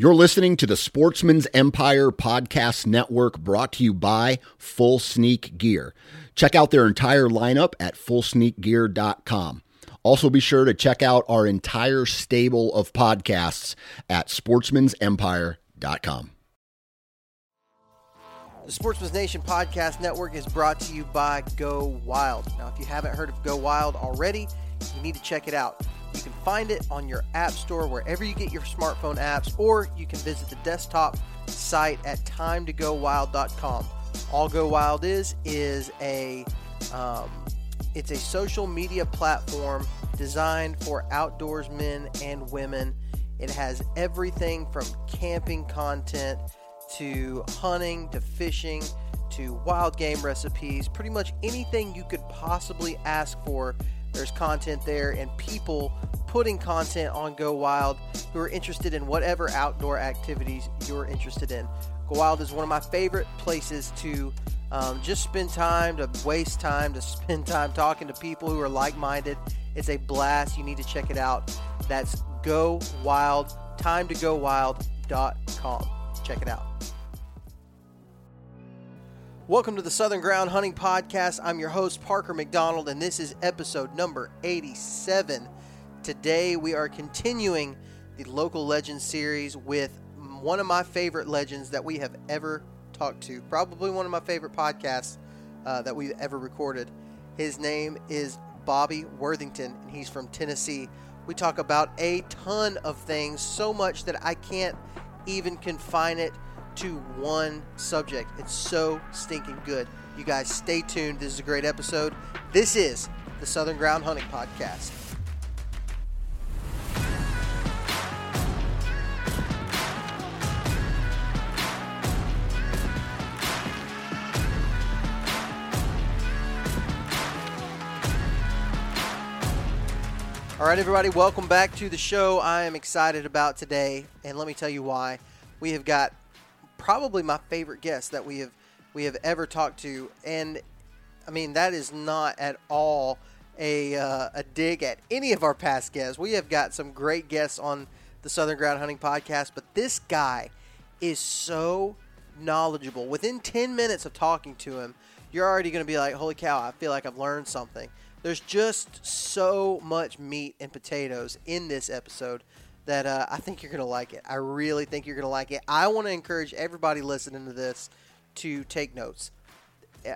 You're listening to the Sportsman's Empire Podcast Network brought to you by Full Sneak Gear. Check out their entire lineup at fullsneakgear.com. Also, be sure to check out our entire stable of podcasts at sportsmansempire.com. The Sportsman's Nation Podcast Network is brought to you by Go Wild. Now, if you haven't heard of Go Wild already, you need to check it out. You can find it on your app store wherever you get your smartphone apps, or you can visit the desktop site at timetogowild.com. All Go Wild is is a um, it's a social media platform designed for outdoors men and women. It has everything from camping content to hunting to fishing to wild game recipes, pretty much anything you could possibly ask for there's content there and people putting content on Go Wild who are interested in whatever outdoor activities you're interested in. Go Wild is one of my favorite places to um, just spend time, to waste time, to spend time talking to people who are like minded. It's a blast. You need to check it out. That's Go Wild, time to go wild.com. Check it out. Welcome to the Southern Ground Hunting Podcast. I'm your host, Parker McDonald, and this is episode number 87. Today, we are continuing the Local Legends series with one of my favorite legends that we have ever talked to. Probably one of my favorite podcasts uh, that we've ever recorded. His name is Bobby Worthington, and he's from Tennessee. We talk about a ton of things, so much that I can't even confine it to one subject. It's so stinking good. You guys stay tuned. This is a great episode. This is the Southern Ground Hunting Podcast. All right, everybody, welcome back to the show. I am excited about today, and let me tell you why. We have got probably my favorite guest that we have we have ever talked to, and I mean that is not at all a uh, a dig at any of our past guests. We have got some great guests on the Southern Ground Hunting podcast, but this guy is so knowledgeable. Within 10 minutes of talking to him, you're already going to be like, "Holy cow, I feel like I've learned something." There's just so much meat and potatoes in this episode that uh, I think you're going to like it. I really think you're going to like it. I want to encourage everybody listening to this to take notes.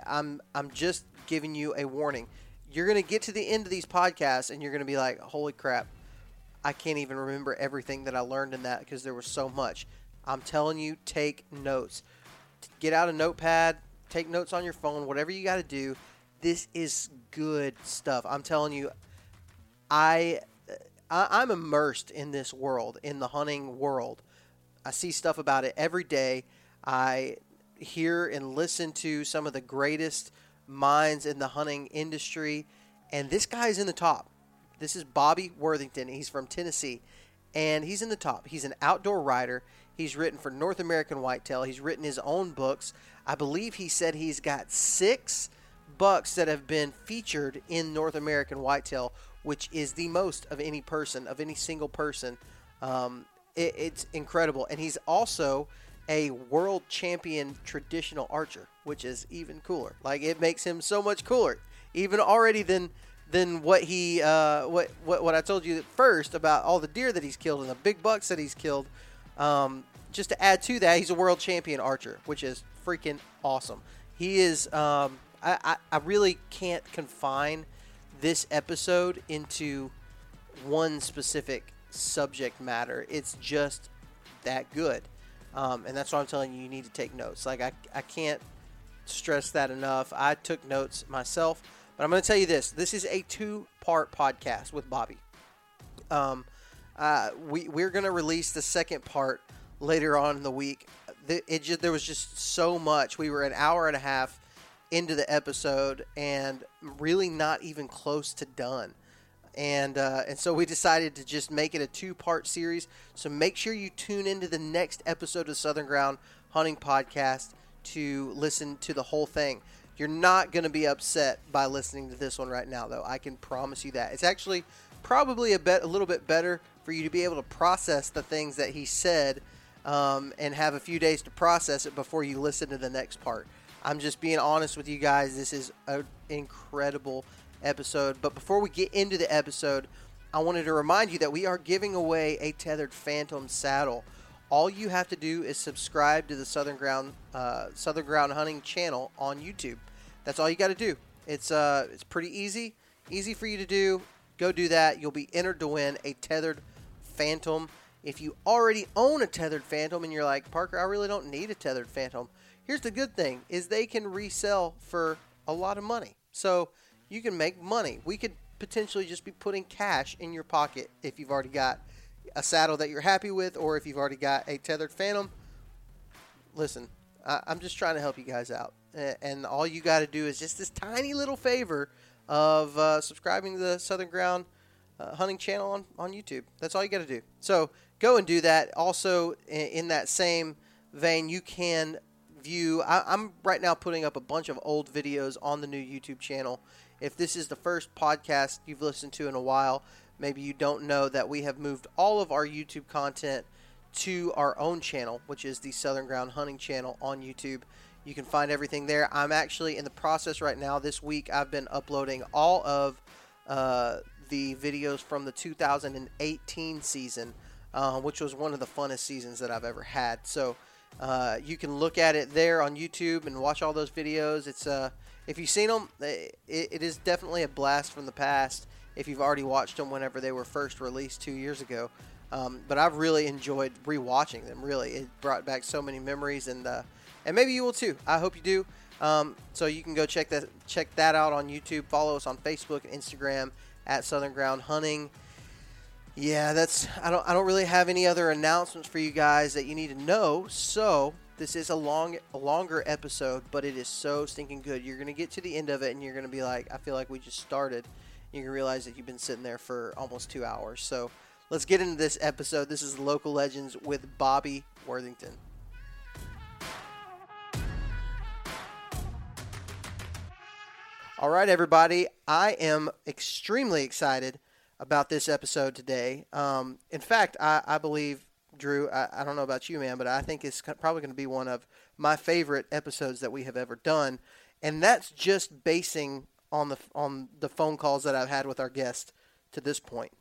I'm I'm just giving you a warning. You're going to get to the end of these podcasts and you're going to be like, "Holy crap. I can't even remember everything that I learned in that because there was so much." I'm telling you, take notes. Get out a notepad, take notes on your phone, whatever you got to do. This is good stuff. I'm telling you, I I, am immersed in this world, in the hunting world. I see stuff about it every day. I hear and listen to some of the greatest minds in the hunting industry, and this guy is in the top. This is Bobby Worthington. He's from Tennessee, and he's in the top. He's an outdoor writer. He's written for North American Whitetail. He's written his own books. I believe he said he's got six bucks that have been featured in North American Whitetail, which is the most of any person, of any single person. Um, it, it's incredible. And he's also a world champion traditional archer, which is even cooler. Like it makes him so much cooler, even already than than what he uh, what, what what I told you first about all the deer that he's killed and the big bucks that he's killed. Um, just to add to that, he's a world champion archer, which is freaking awesome. He is. Um, I, I, I really can't confine this episode into one specific subject matter. It's just that good. Um, and that's why I'm telling you, you need to take notes. Like, I, I can't stress that enough. I took notes myself, but I'm going to tell you this this is a two part podcast with Bobby. Um, uh, we, we're going to release the second part later on in the week. The, it just, there was just so much. We were an hour and a half into the episode and really not even close to done. And uh, and so we decided to just make it a two part series. So make sure you tune into the next episode of Southern Ground Hunting Podcast to listen to the whole thing. You're not going to be upset by listening to this one right now, though. I can promise you that. It's actually probably a, bit, a little bit better for you to be able to process the things that he said um, and have a few days to process it before you listen to the next part. I'm just being honest with you guys. This is an incredible episode. But before we get into the episode, I wanted to remind you that we are giving away a tethered Phantom saddle. All you have to do is subscribe to the Southern Ground uh, Southern Ground Hunting channel on YouTube. That's all you got to do. It's uh, it's pretty easy, easy for you to do. Go do that. You'll be entered to win a tethered Phantom. If you already own a tethered Phantom and you're like Parker, I really don't need a tethered Phantom. Here's the good thing: is they can resell for a lot of money. So you can make money. We could potentially just be putting cash in your pocket if you've already got a saddle that you're happy with, or if you've already got a tethered Phantom. Listen, I, am just trying to help you guys out, and all you got to do is just this tiny little favor of uh, subscribing to the Southern Ground uh, Hunting channel on, on YouTube. That's all you got to do. So go and do that. Also, in, in that same vein, you can view. I, I'm right now putting up a bunch of old videos on the new YouTube channel. If this is the first podcast you've listened to in a while, maybe you don't know that we have moved all of our YouTube content to our own channel, which is the Southern Ground Hunting channel on YouTube. You can find everything there. I'm actually in the process right now. This week, I've been uploading all of uh, the videos from the 2018 season, uh, which was one of the funnest seasons that I've ever had. So uh, you can look at it there on YouTube and watch all those videos. It's uh, if you've seen them, it, it is definitely a blast from the past. If you've already watched them whenever they were first released two years ago, um, but I've really enjoyed rewatching them. Really, it brought back so many memories, and uh, and maybe you will too. I hope you do. Um, so you can go check that check that out on YouTube. Follow us on Facebook and Instagram at Southern Ground Hunting. Yeah, that's I don't I don't really have any other announcements for you guys that you need to know. So this is a long a longer episode, but it is so stinking good. You're gonna get to the end of it and you're gonna be like, I feel like we just started. You're gonna realize that you've been sitting there for almost two hours. So let's get into this episode. This is Local Legends with Bobby Worthington. All right, everybody. I am extremely excited about this episode today. Um, in fact, I, I believe, Drew, I, I, don't know about you, man, but I think it's probably going to be one of my favorite episodes that we have ever done. And that's just basing on the on the phone calls that I've had with our guest to this point.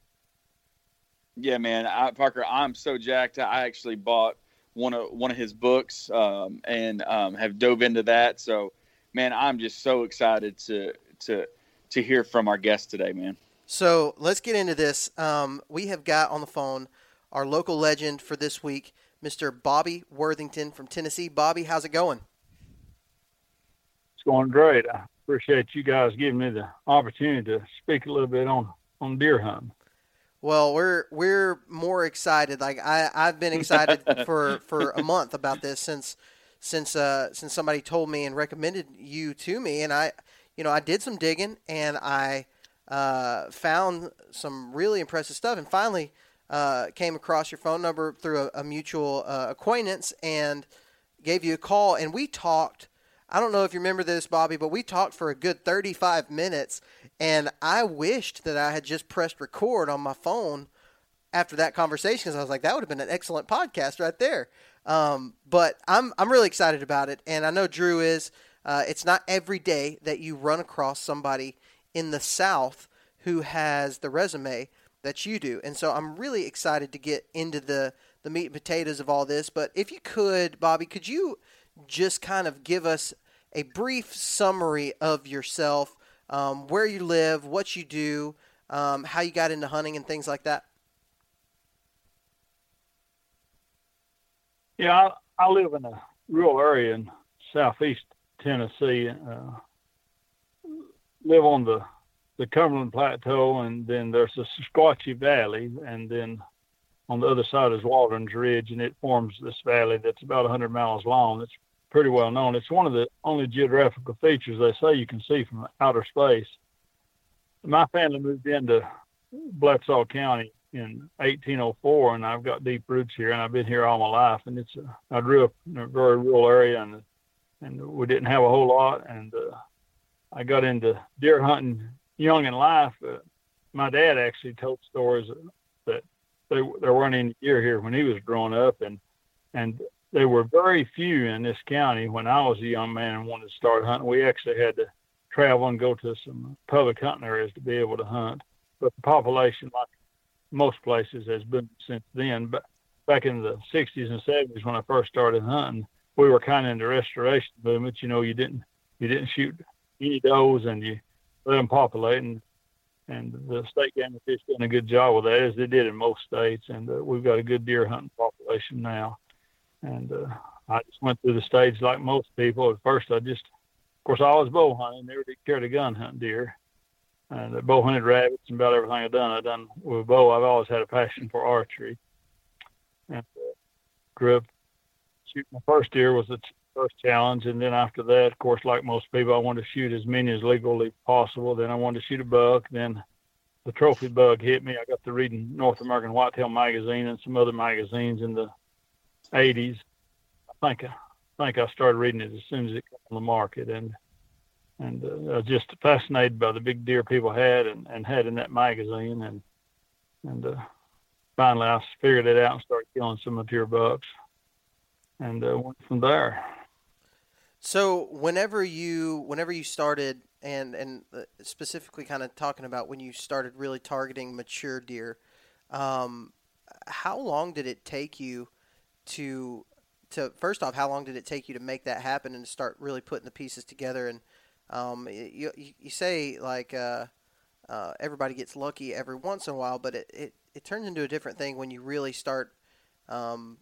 Yeah, man, I, Parker, I'm so jacked. I actually bought one of one of his books um, and um, have dove into that. So, man, I'm just so excited to to to hear from our guest today, man. So let's get into this. Um, we have got on the phone our local legend for this week, Mr. Bobby Worthington from Tennessee. Bobby, how's it going? It's going great. I appreciate you guys giving me the opportunity to speak a little bit on on deer hunting. Well, we're we're more excited. Like I I've been excited for for a month about this since since uh since somebody told me and recommended you to me, and I you know I did some digging and I uh, found some really impressive stuff, and finally uh, came across your phone number through a, a mutual uh, acquaintance and gave you a call, and we talked. I don't know if you remember this, Bobby, but we talked for a good 35 minutes, and I wished that I had just pressed record on my phone after that conversation because I was like, that would have been an excellent podcast right there. Um, but I'm I'm really excited about it, and I know Drew is. Uh, it's not every day that you run across somebody in the South who has the resume that you do. And so I'm really excited to get into the, the meat and potatoes of all this. But if you could, Bobby, could you just kind of give us a brief summary of yourself, um, where you live, what you do, um, how you got into hunting, and things like that? Yeah, I, I live in a rural area in southeast Tennessee. Uh, live on the the Cumberland Plateau, and then there's the Sequatchie Valley, and then on the other side is Walden's Ridge, and it forms this valley that's about 100 miles long. It's pretty well known. It's one of the only geographical features they say you can see from outer space. My family moved into Bledsoe County in 1804, and I've got deep roots here, and I've been here all my life. And it's a, I grew up in a very rural area, and and we didn't have a whole lot, and uh, I got into deer hunting young in life. Uh, my dad actually told stories that they, there weren't any deer here when he was growing up, and and there were very few in this county when I was a young man and wanted to start hunting. We actually had to travel and go to some public hunting areas to be able to hunt. But the population, like most places, has been since then. But back in the 60s and 70s, when I first started hunting, we were kind of in the restoration movement. You know, you didn't you didn't shoot any does and you let them populate. And and the state game fish doing a good job with that, as they did in most states. And uh, we've got a good deer hunting population now. And uh, I just went through the stage like most people. At first, I just, of course, I was bow hunting, never did care to gun hunt deer. And uh, bow hunted rabbits and about everything I've done. I've done with bow. I've always had a passion for archery. And uh, grew up shooting my first deer was the first challenge, and then after that, of course, like most people, I wanted to shoot as many as legally possible. Then I wanted to shoot a buck. Then the trophy bug hit me. I got to reading North American Whitetail magazine and some other magazines in the 80s. I think I think I started reading it as soon as it came on the market, and and uh, I was just fascinated by the big deer people had and, and had in that magazine, and and uh, finally I figured it out and started killing some mature bucks, and uh, went from there. So whenever you whenever you started and and uh, specifically kind of talking about when you started really targeting mature deer, um, how long did it take you to to first off, how long did it take you to make that happen and start really putting the pieces together? And um, you you say like uh, uh, everybody gets lucky every once in a while, but it, it, it turns into a different thing when you really start um,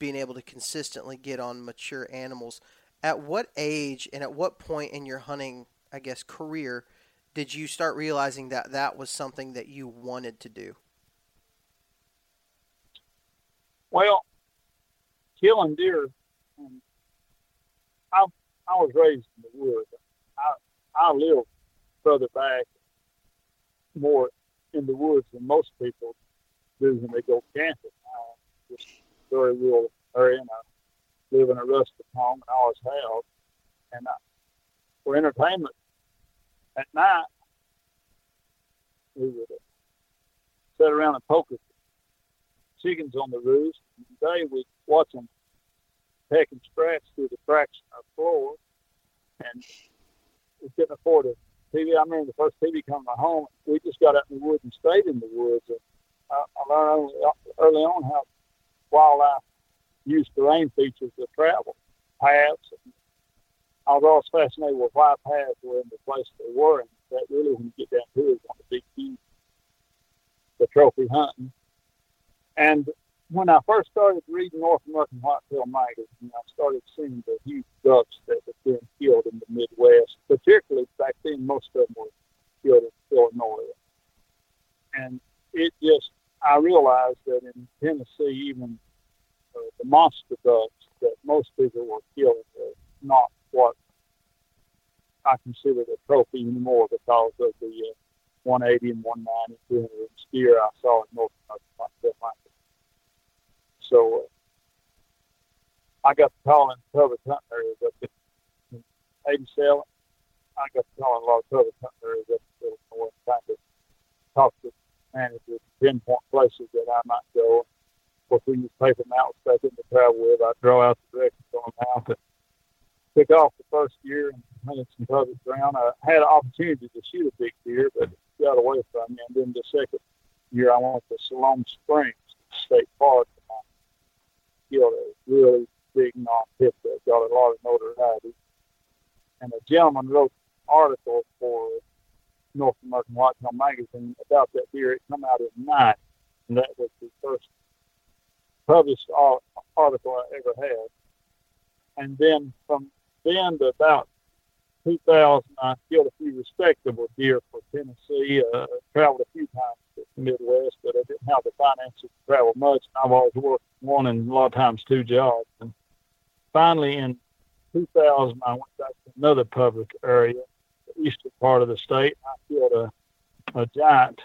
being able to consistently get on mature animals at what age and at what point in your hunting, I guess, career did you start realizing that that was something that you wanted to do? Well, killing deer, um, I I was raised in the woods. I I live further back, more in the woods than most people do when they go camping. Uh, just very rural area, and I live in a rustic home and always have. And uh, for entertainment at night, we would uh, sit around and poke at chickens on the roost. And today we watch them peck and scratch through the cracks in our floor. And we couldn't afford a TV. I remember the first TV coming to home. We just got out in the woods and stayed in the woods. And I, I learned early on how wildlife use terrain features to travel, paths. I was always fascinated with why paths were in the place they were, and that really, when you get down to it, is one of the big keys the trophy hunting. And when I first started reading North American Whitetail magazine, I started seeing the huge ducks that were being killed in the Midwest, particularly back then, most of them were killed in Illinois. And it just, I realized that in Tennessee, even uh, the monster ducks that most people were killing are not what I consider a trophy anymore because of the uh, 180 and 190, 200 steer I saw in North Carolina. So uh, I got to calling public hunting areas up in 87. I got to calling a lot of public hunting areas up in Illinois, trying to talk to managers, pinpoint places that I might go course, we use paper mounts back in the travel with. I draw out the directions on the mount took off the first year and hunted some public ground. I had an opportunity to shoot a big deer, but it got away from me. And then the second year, I went to Siloam Springs State Park and I killed a really big non-tip that got a lot of notoriety. And a gentleman wrote an article for North American Whitetail Magazine about that deer. It come out at night, and that was the first published article I ever had. And then from then to about 2000, I killed a few respectable deer for Tennessee. Uh, traveled a few times to the Midwest, but I didn't have the finances to travel much. And I've always worked one and a lot of times two jobs. And finally, in 2000, I went back to another public area, the eastern part of the state. I killed a, a giant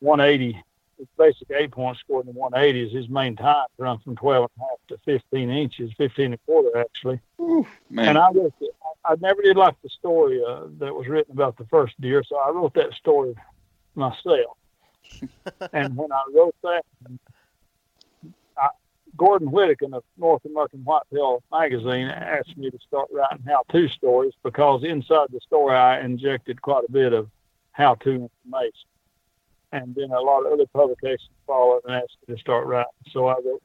180 his basic eight point scored in the 180s. His main time run from 12 and a half to 15 inches, 15 and a quarter actually. Ooh, and I wrote it. I never did like the story uh, that was written about the first deer, so I wrote that story myself. and when I wrote that, I, Gordon Whittington of North American Whitetail magazine asked me to start writing how-to stories because inside the story I injected quite a bit of how-to information. And then a lot of other publications followed and asked me to start writing. So I wrote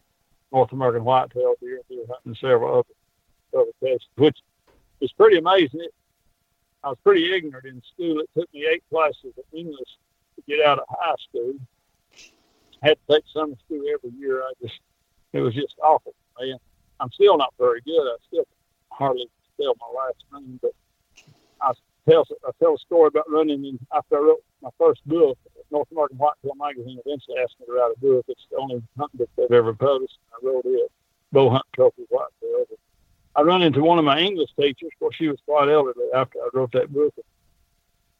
North American Whitetail, Deer, Deer Hunting, and several other publications, which is pretty amazing. It, I was pretty ignorant in school. It took me eight classes of English to get out of high school. I had to take summer school every year. I just, it was just awful. Man, I'm still not very good. I still hardly spell my last name, but I tell I tell a story about running in after I wrote my first book. North American Whitetail Magazine eventually asked me to write a book. It's the only hunting book they've ever published. I wrote it, Bow Hunt Trophy Whitetail. I run into one of my English teachers. Well, she was quite elderly after I wrote that book,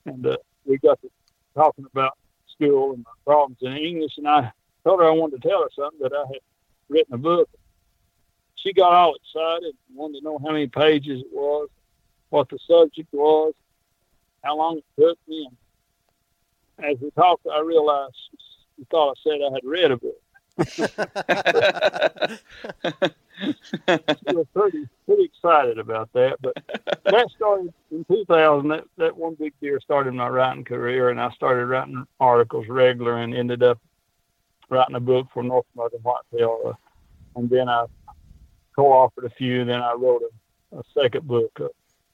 and uh, we got to talking about school and my problems in English, and I told her I wanted to tell her something that I had written a book. She got all excited and wanted to know how many pages it was, what the subject was, how long it took me. And as we talked, I realized she thought I said I had read a book. was pretty pretty excited about that. But that started in 2000. That, that one big deer started my writing career, and I started writing articles regular, and ended up writing a book for North American Whitetail. Uh, and then I co-authored a few. Then I wrote a, a second book, a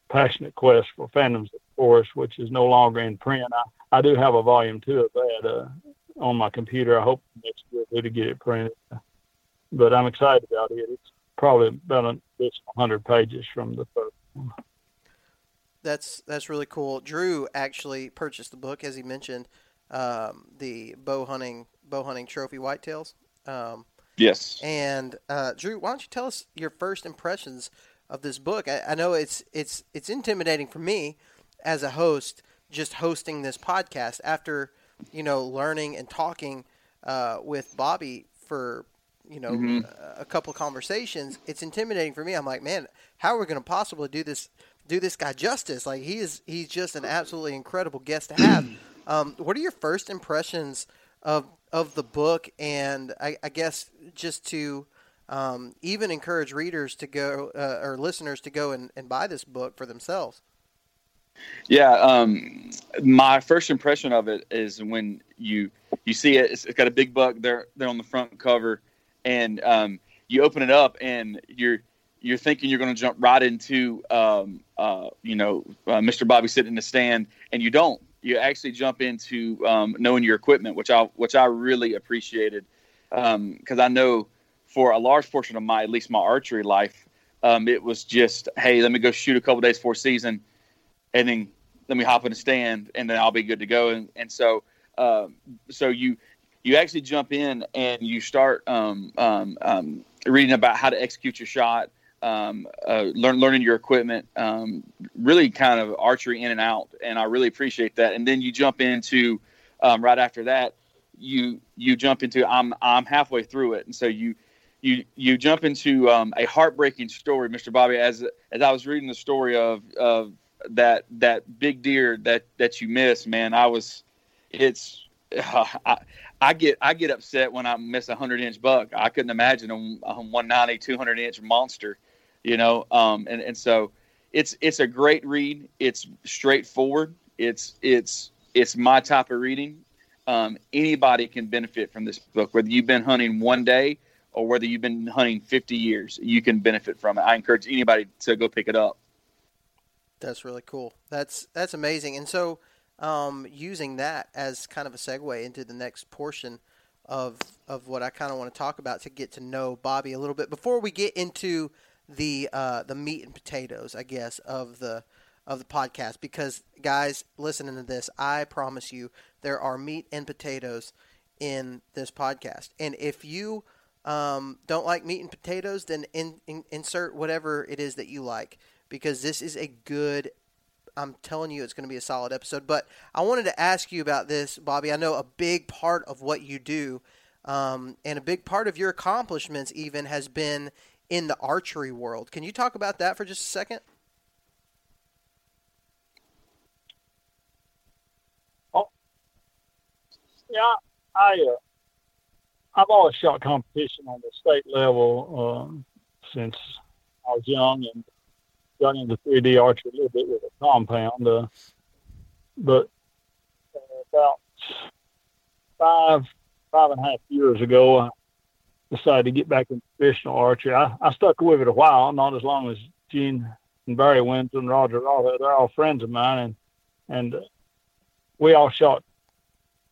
Passionate Quest for Phantoms of the Forest, which is no longer in print. I, I do have a volume two of that uh, on my computer. I hope next year to get it printed. But I'm excited about it. It's probably about an additional 100 pages from the first one. That's that's really cool. Drew actually purchased the book, as he mentioned, um, the bow hunting bow hunting trophy whitetails. Um, yes. And uh, Drew, why don't you tell us your first impressions of this book? I, I, know it's it's it's intimidating for me as a host, just hosting this podcast after you know learning and talking uh, with Bobby for you know mm-hmm. a couple conversations. It's intimidating for me. I'm like, man, how are we going to possibly do this? Do this guy justice? Like he is, he's just an absolutely incredible guest to have. Um, what are your first impressions of of the book, and I, I guess just to um, even encourage readers to go uh, or listeners to go and, and buy this book for themselves. Yeah, um, my first impression of it is when you you see it. it's, it's got a big buck there there on the front cover, and um, you open it up and you're you're thinking you're going to jump right into um, uh, you know uh, Mr. Bobby sitting in the stand, and you don't you actually jump into um, knowing your equipment, which I which I really appreciated because um, I know for a large portion of my at least my archery life, um, it was just hey, let me go shoot a couple days before season, and then let me hop in a stand, and then I'll be good to go. And and so um, so you you actually jump in and you start um, um, reading about how to execute your shot um, uh, learn, learning your equipment, um, really kind of archery in and out, and I really appreciate that. And then you jump into um, right after that, you you jump into I'm I'm halfway through it, and so you you you jump into um, a heartbreaking story, Mr. Bobby. As as I was reading the story of of that that big deer that that you missed, man, I was it's uh, I, I get I get upset when I miss a hundred inch buck. I couldn't imagine a, a 190, 200 inch monster you know um, and and so it's it's a great read. It's straightforward. It's it's it's my type of reading. Um, anybody can benefit from this book whether you've been hunting one day or whether you've been hunting 50 years you can benefit from it. I encourage anybody to go pick it up that's really cool that's that's amazing and so um, using that as kind of a segue into the next portion of of what i kind of want to talk about to get to know bobby a little bit before we get into the uh, the meat and potatoes, I guess, of the of the podcast. Because guys, listening to this, I promise you, there are meat and potatoes in this podcast. And if you um, don't like meat and potatoes, then in, in, insert whatever it is that you like, because this is a good. I'm telling you, it's going to be a solid episode. But I wanted to ask you about this, Bobby. I know a big part of what you do, um, and a big part of your accomplishments even has been in the archery world. Can you talk about that for just a second? Oh, yeah, I uh, I've always shot competition on the state level um, since I was young and got into 3D archery a little bit with a compound. Uh, but uh, about five, five and a half years ago, I decided to get back into traditional archery. I, I stuck with it a while, not as long as Gene and Barry Wensel and Roger Rothhaar. They're all friends of mine, and and we all shot,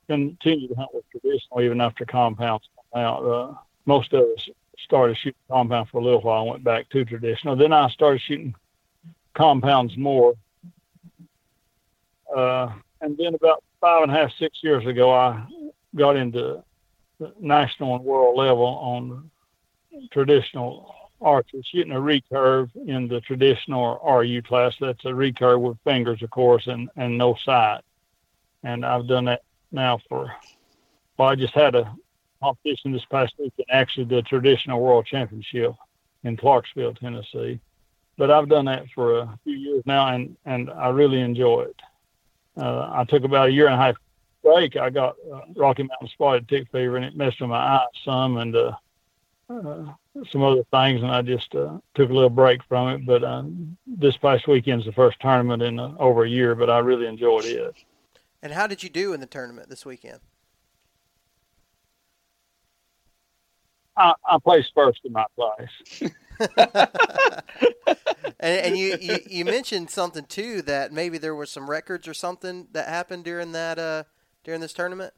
continued to hunt with traditional even after compounds come out. Uh, most of us started shooting compound for a little while went back to traditional. Then I started shooting compounds more. Uh, and then about five and a half, six years ago, I got into the national and world level on traditional archery, shooting a recurve in the traditional RU class. That's a recurve with fingers, of course, and, and no sight. And I've done that now for, well, I just had a competition this past week and actually the traditional world championship in Clarksville, Tennessee. But I've done that for a few years now and, and I really enjoy it. Uh, I took about a year and a half break. I got uh, Rocky Mountain spotted tick fever and it messed with my eyes some and uh, uh, some other things. And I just uh, took a little break from it. But um, this past weekend's the first tournament in uh, over a year, but I really enjoyed it. And how did you do in the tournament this weekend? I, I placed first in my class. and, and you, you, you mentioned something too that maybe there were some records or something that happened during that uh, during this tournament.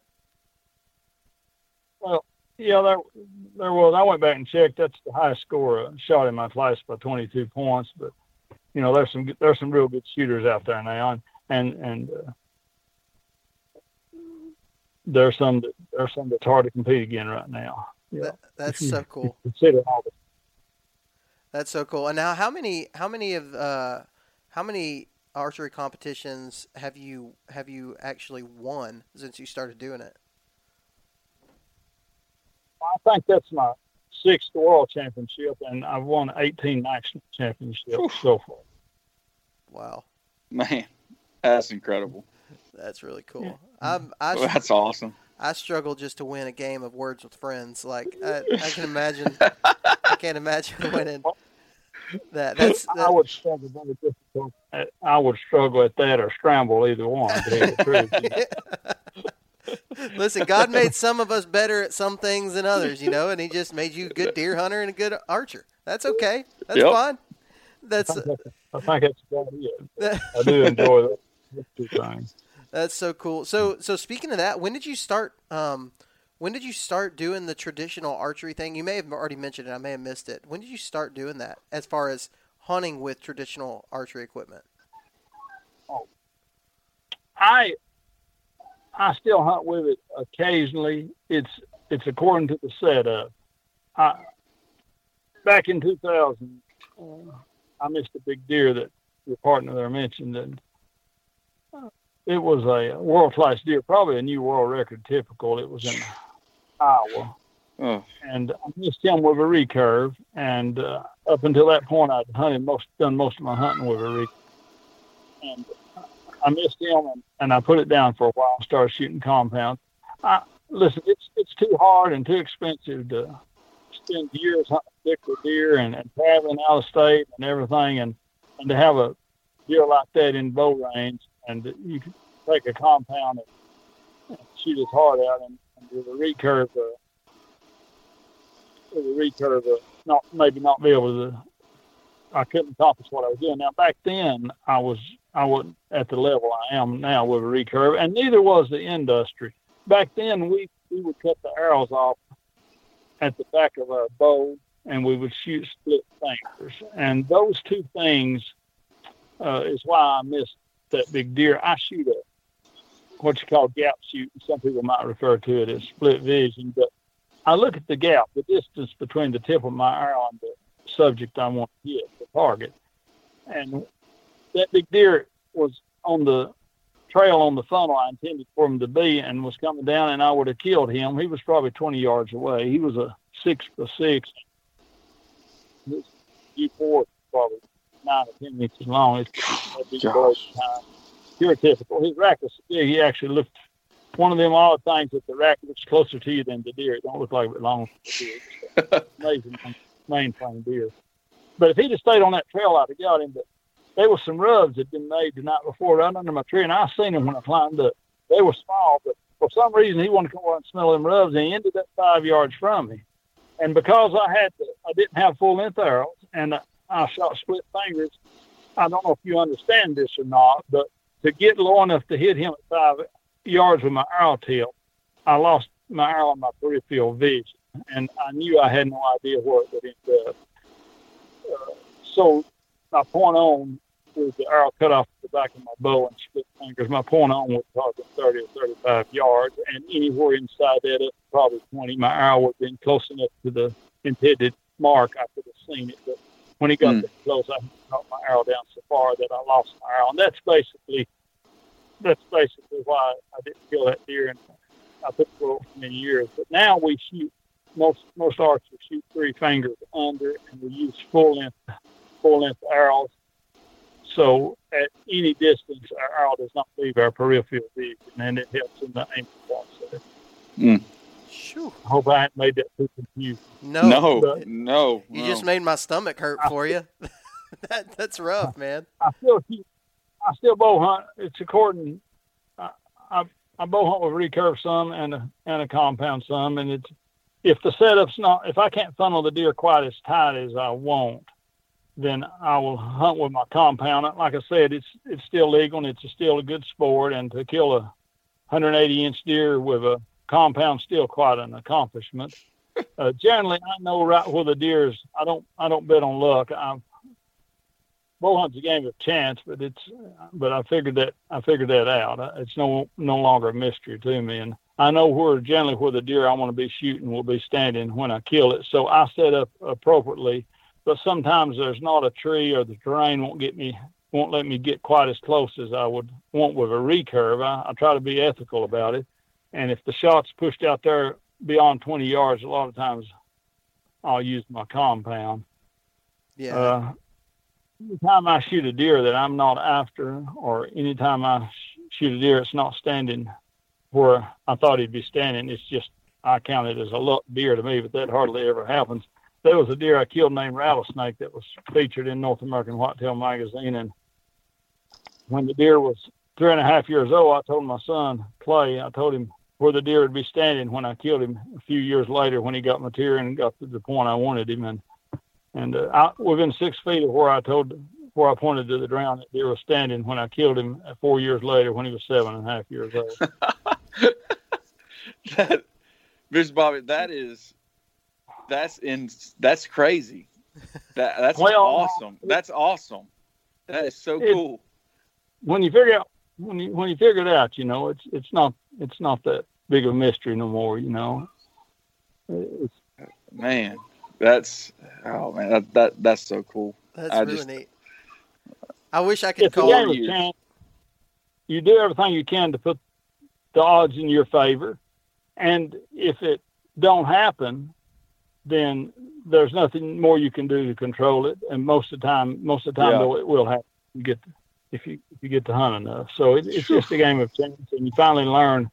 Well, yeah, there there was. I went back and checked. That's the highest score uh, shot in my class by 22 points. But you know, there's some there's some real good shooters out there now, and and and uh, there's some that, there's some that's hard to compete again right now. Yeah, that, that's so cool. Consider all the that's so cool. And now, how many how many of uh, how many archery competitions have you have you actually won since you started doing it? I think that's my sixth world championship, and I've won 18 national championships Oof. so far. Wow, man, that's incredible. That's really cool. Yeah. I'm, I, well, that's awesome. I struggle just to win a game of Words with Friends. Like I, I can imagine, I can't imagine winning that. That's, I would struggle very difficult. I would struggle at that or scramble either one. Listen, God made some of us better at some things than others, you know, and He just made you a good deer hunter and a good archer. That's okay. That's yep. fine. That's. I think, I think that's about it. I do enjoy those two things. That's so cool. So, so speaking of that, when did you start? Um, when did you start doing the traditional archery thing? You may have already mentioned it. I may have missed it. When did you start doing that as far as hunting with traditional archery equipment? Oh, I I still hunt with it occasionally. It's it's according to the setup. I back in 2000, uh, I missed a big deer that your partner there mentioned, and uh, it was a world class deer, probably a new world record typical. It was in Iowa. Oh. And I missed him with a recurve. And uh, up until that point, I'd hunted most, done most of my hunting with a recurve. And I missed him, and, and I put it down for a while. and Started shooting compound. I, listen, it's it's too hard and too expensive to spend years hunting particular deer and, and traveling out of state and everything, and and to have a deer like that in bow range, and you can take a compound and, and shoot his heart out, and with a recurve, uh, with a recurve, uh, not maybe not be able to. I couldn't accomplish what I was doing. Now back then, I was I wasn't at the level I am now with a recurve, and neither was the industry. Back then, we we would cut the arrows off at the back of our bow, and we would shoot split fingers. And those two things uh, is why I missed that big deer. I shoot a what you call gap shooting. Some people might refer to it as split vision, but I look at the gap, the distance between the tip of my arrow and the subject I want to hit, the target. And that big deer was on the trail on the funnel I intended for him to be and was coming down, and I would have killed him. He was probably 20 yards away. He was a six by six. This G4 probably nine or 10 inches long. It's a big time typical. His rack was big. He actually looked one of them odd things that the rack looks closer to you than the deer. It don't look like it belongs to the deer. amazing mainframe deer. But if he'd have stayed on that trail, I'd have got him. But there was some rubs that had been made the night before right under my tree, and I seen them when I climbed up. They were small, but for some reason he wanted to come over and smell them rubs, and he ended up five yards from me. And because I had to, I didn't have full length arrows, and I shot split fingers. I don't know if you understand this or not, but to get low enough to hit him at five yards with my arrow tip, I lost my arrow on my peripheral vision, and I knew I had no idea where it would end up. Uh, so my point on was the arrow cut off the back of my bow and split fingers. My point on was probably 30 or 35 yards, and anywhere inside that, up probably 20, my arrow would have been close enough to the intended mark. I could have seen it, but when he got mm. close, I got my arrow down so far that I lost my arrow, and that's basically that's basically why I didn't kill that deer. And I took it for many years. But now we shoot most most archers shoot three fingers under, and we use full length full length arrows. So at any distance, our arrow does not leave our peripheral vision, and it helps in the aim process. Mm. I hope I haven't made that too confusing. No, no, but, no. You no. just made my stomach hurt for you. that, that's rough, man. I still I still bow hunt. It's according. I, I, I bow hunt with recurve some and a and a compound some, and it's if the setup's not if I can't funnel the deer quite as tight as I want, then I will hunt with my compound. Like I said, it's it's still legal and it's still a good sport, and to kill a 180 inch deer with a compound still quite an accomplishment. Uh, generally, I know right where the deer is. I don't I don't bet on luck. I'm bow hunt's a game of chance, but it's but I figured that I figured that out. It's no no longer a mystery to me, and I know where generally where the deer I want to be shooting will be standing when I kill it. So I set up appropriately, but sometimes there's not a tree or the terrain won't get me won't let me get quite as close as I would want with a recurve. I, I try to be ethical about it, and if the shot's pushed out there beyond 20 yards, a lot of times I'll use my compound. Yeah. Uh, anytime I shoot a deer that I'm not after, or anytime I shoot a deer it's not standing where I thought he'd be standing, it's just I count it as a luck deer to me, but that hardly ever happens. There was a deer I killed named Rattlesnake that was featured in North American Whitetail magazine, and when the deer was three and a half years old, I told my son Clay, I told him where the deer would be standing when I killed him a few years later when he got mature and got to the point I wanted him. And and uh, I, within six feet of where I told, where I pointed to the that deer was standing when I killed him four years later when he was seven and a half years old. that, Mr. Bobby, that is, that's in, that's crazy. That that's well, awesome. That's awesome. That is so it, cool. When you figure out when you when you figure it out, you know, it's it's not it's not that big of a mystery no more. You know, it's, man, that's oh man, that, that that's so cool. That's I really just, neat. I wish I could call you. Can, you do everything you can to put the odds in your favor, and if it don't happen, then there's nothing more you can do to control it. And most of the time, most of the time, yeah. though, it will happen. You get if you if you get to hunt enough. So it, it's just a game of chance, and you finally learn.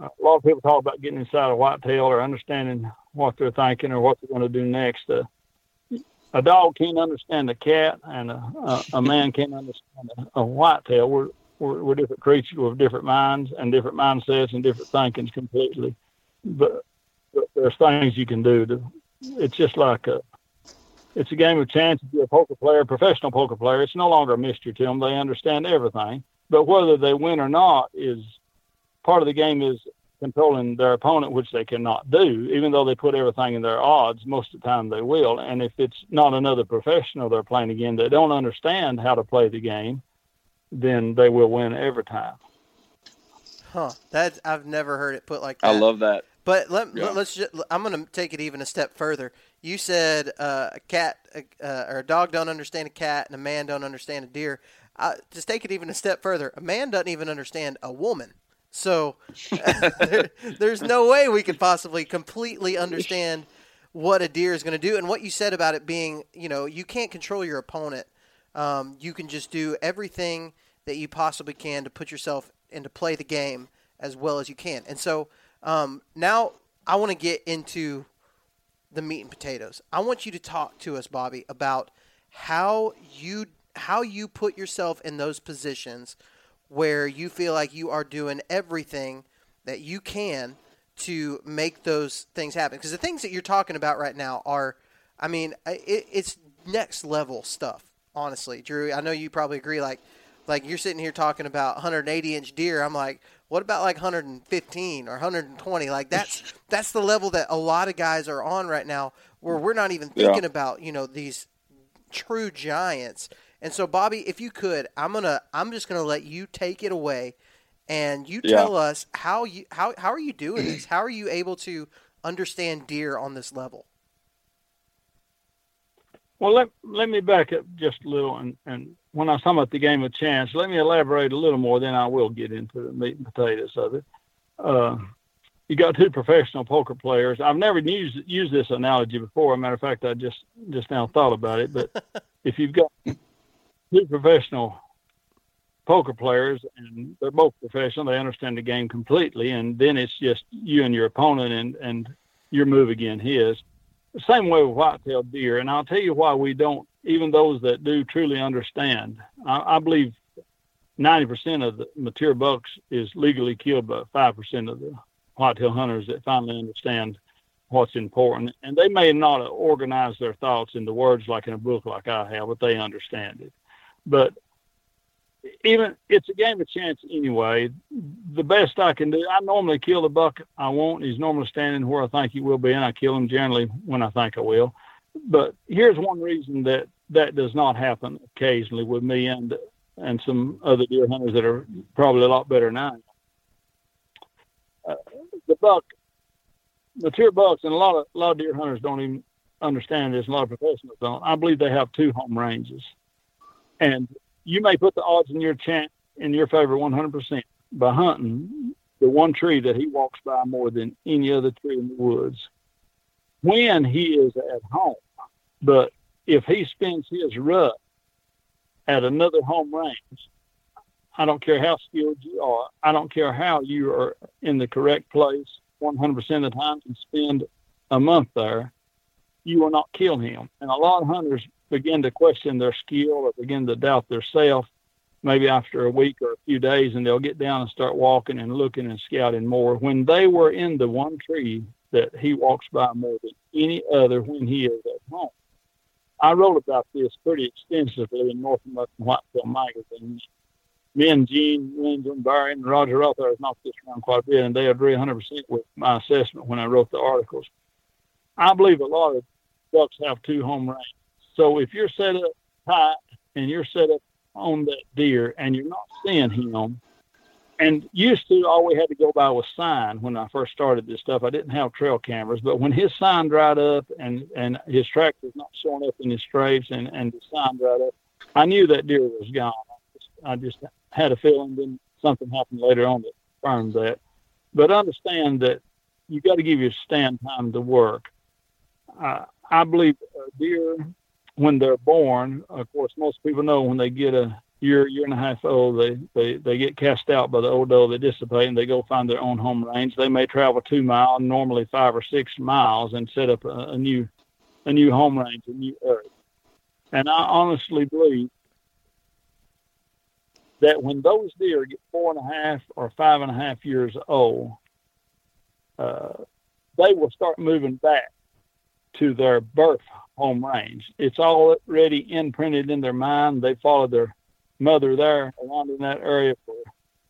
A lot of people talk about getting inside a whitetail or understanding what they're thinking or what they're going to do next. Uh, a dog can't understand a cat, and a, a, a man can't understand a, a whitetail. We're, we're, we're different creatures with different minds and different mindsets and different thinkings completely. But, but there's things you can do. To, it's just like a it's a game of chance. If you're a poker player, a professional poker player, it's no longer a mystery to them. They understand everything. But whether they win or not is part of the game is controlling their opponent, which they cannot do, even though they put everything in their odds. Most of the time, they will. And if it's not another professional they're playing again they don't understand how to play the game, then they will win every time. Huh? That I've never heard it put like that. I love that. But let, yeah. let us just, I'm going to take it even a step further. You said uh, a cat uh, or a dog don't understand a cat and a man don't understand a deer. Uh, just take it even a step further. A man doesn't even understand a woman. So there, there's no way we could possibly completely understand what a deer is going to do. And what you said about it being, you know, you can't control your opponent. Um, you can just do everything that you possibly can to put yourself and to play the game as well as you can. And so um, now I want to get into the meat and potatoes. I want you to talk to us, Bobby, about how you how you put yourself in those positions where you feel like you are doing everything that you can to make those things happen. Because the things that you're talking about right now are, I mean, it, it's next level stuff. Honestly, Drew, I know you probably agree. Like, like you're sitting here talking about 180 inch deer. I'm like, what about like 115 or 120? Like that's that's the level that a lot of guys are on right now, where we're not even thinking yeah. about you know these true giants. And so, Bobby, if you could, I'm gonna, I'm just gonna let you take it away, and you tell yeah. us how you, how, how are you doing this? How are you able to understand deer on this level? Well, let let me back up just a little, and and when I was talking about the game of chance, let me elaborate a little more. Then I will get into the meat and potatoes of it. Uh, you got two professional poker players. I've never used used this analogy before. As a matter of fact, I just just now thought about it. But if you've got two professional poker players and they're both professional, they understand the game completely, and then it's just you and your opponent and and your move again his. The same way with whitetail deer, and I'll tell you why we don't. Even those that do truly understand, I, I believe ninety percent of the mature bucks is legally killed by five percent of the whitetail hunters that finally understand what's important. And they may not organize their thoughts into words like in a book like I have, but they understand it. But even it's a game of chance anyway. The best I can do, I normally kill the buck I want. He's normally standing where I think he will be, and I kill him generally when I think I will. But here's one reason that that does not happen occasionally with me and and some other deer hunters that are probably a lot better than I. Uh, the buck, mature bucks, and a lot of a lot of deer hunters don't even understand this. A lot of professionals don't. I believe they have two home ranges, and you may put the odds in your in your favor 100% by hunting the one tree that he walks by more than any other tree in the woods when he is at home. But if he spends his rut at another home range, I don't care how skilled you are. I don't care how you are in the correct place 100% of the time and spend a month there. You will not kill him. And a lot of hunters begin to question their skill or begin to doubt their self maybe after a week or a few days and they'll get down and start walking and looking and scouting more when they were in the one tree that he walks by more than any other when he is at home. I wrote about this pretty extensively in North American Whitetail magazine me and Gene and Barry and Roger Rothhaar have knocked this around quite a bit, and they agree 100% with my assessment when I wrote the articles. I believe a lot of bucks have two home ranges. So if you're set up tight and you're set up on that deer and you're not seeing him, and used to all we had to go by was sign when I first started this stuff. I didn't have trail cameras, but when his sign dried up and and his track was not showing up in his stripes and and the sign dried up, I knew that deer was gone. I just had a feeling then something happened later on that confirmed that. But understand that you got to give your stand time to work. Uh, I believe a deer, when they're born, of course, most people know when they get a year, year and a half old, they, they, they get cast out by the old doe, they dissipate and they go find their own home range. They may travel two miles, normally five or six miles, and set up a, a new a new home range, a new earth. And I honestly believe that when those deer get four and a half or five and a half years old, uh, they will start moving back to their birth home range. It's already imprinted in their mind. They followed their mother there around in that area for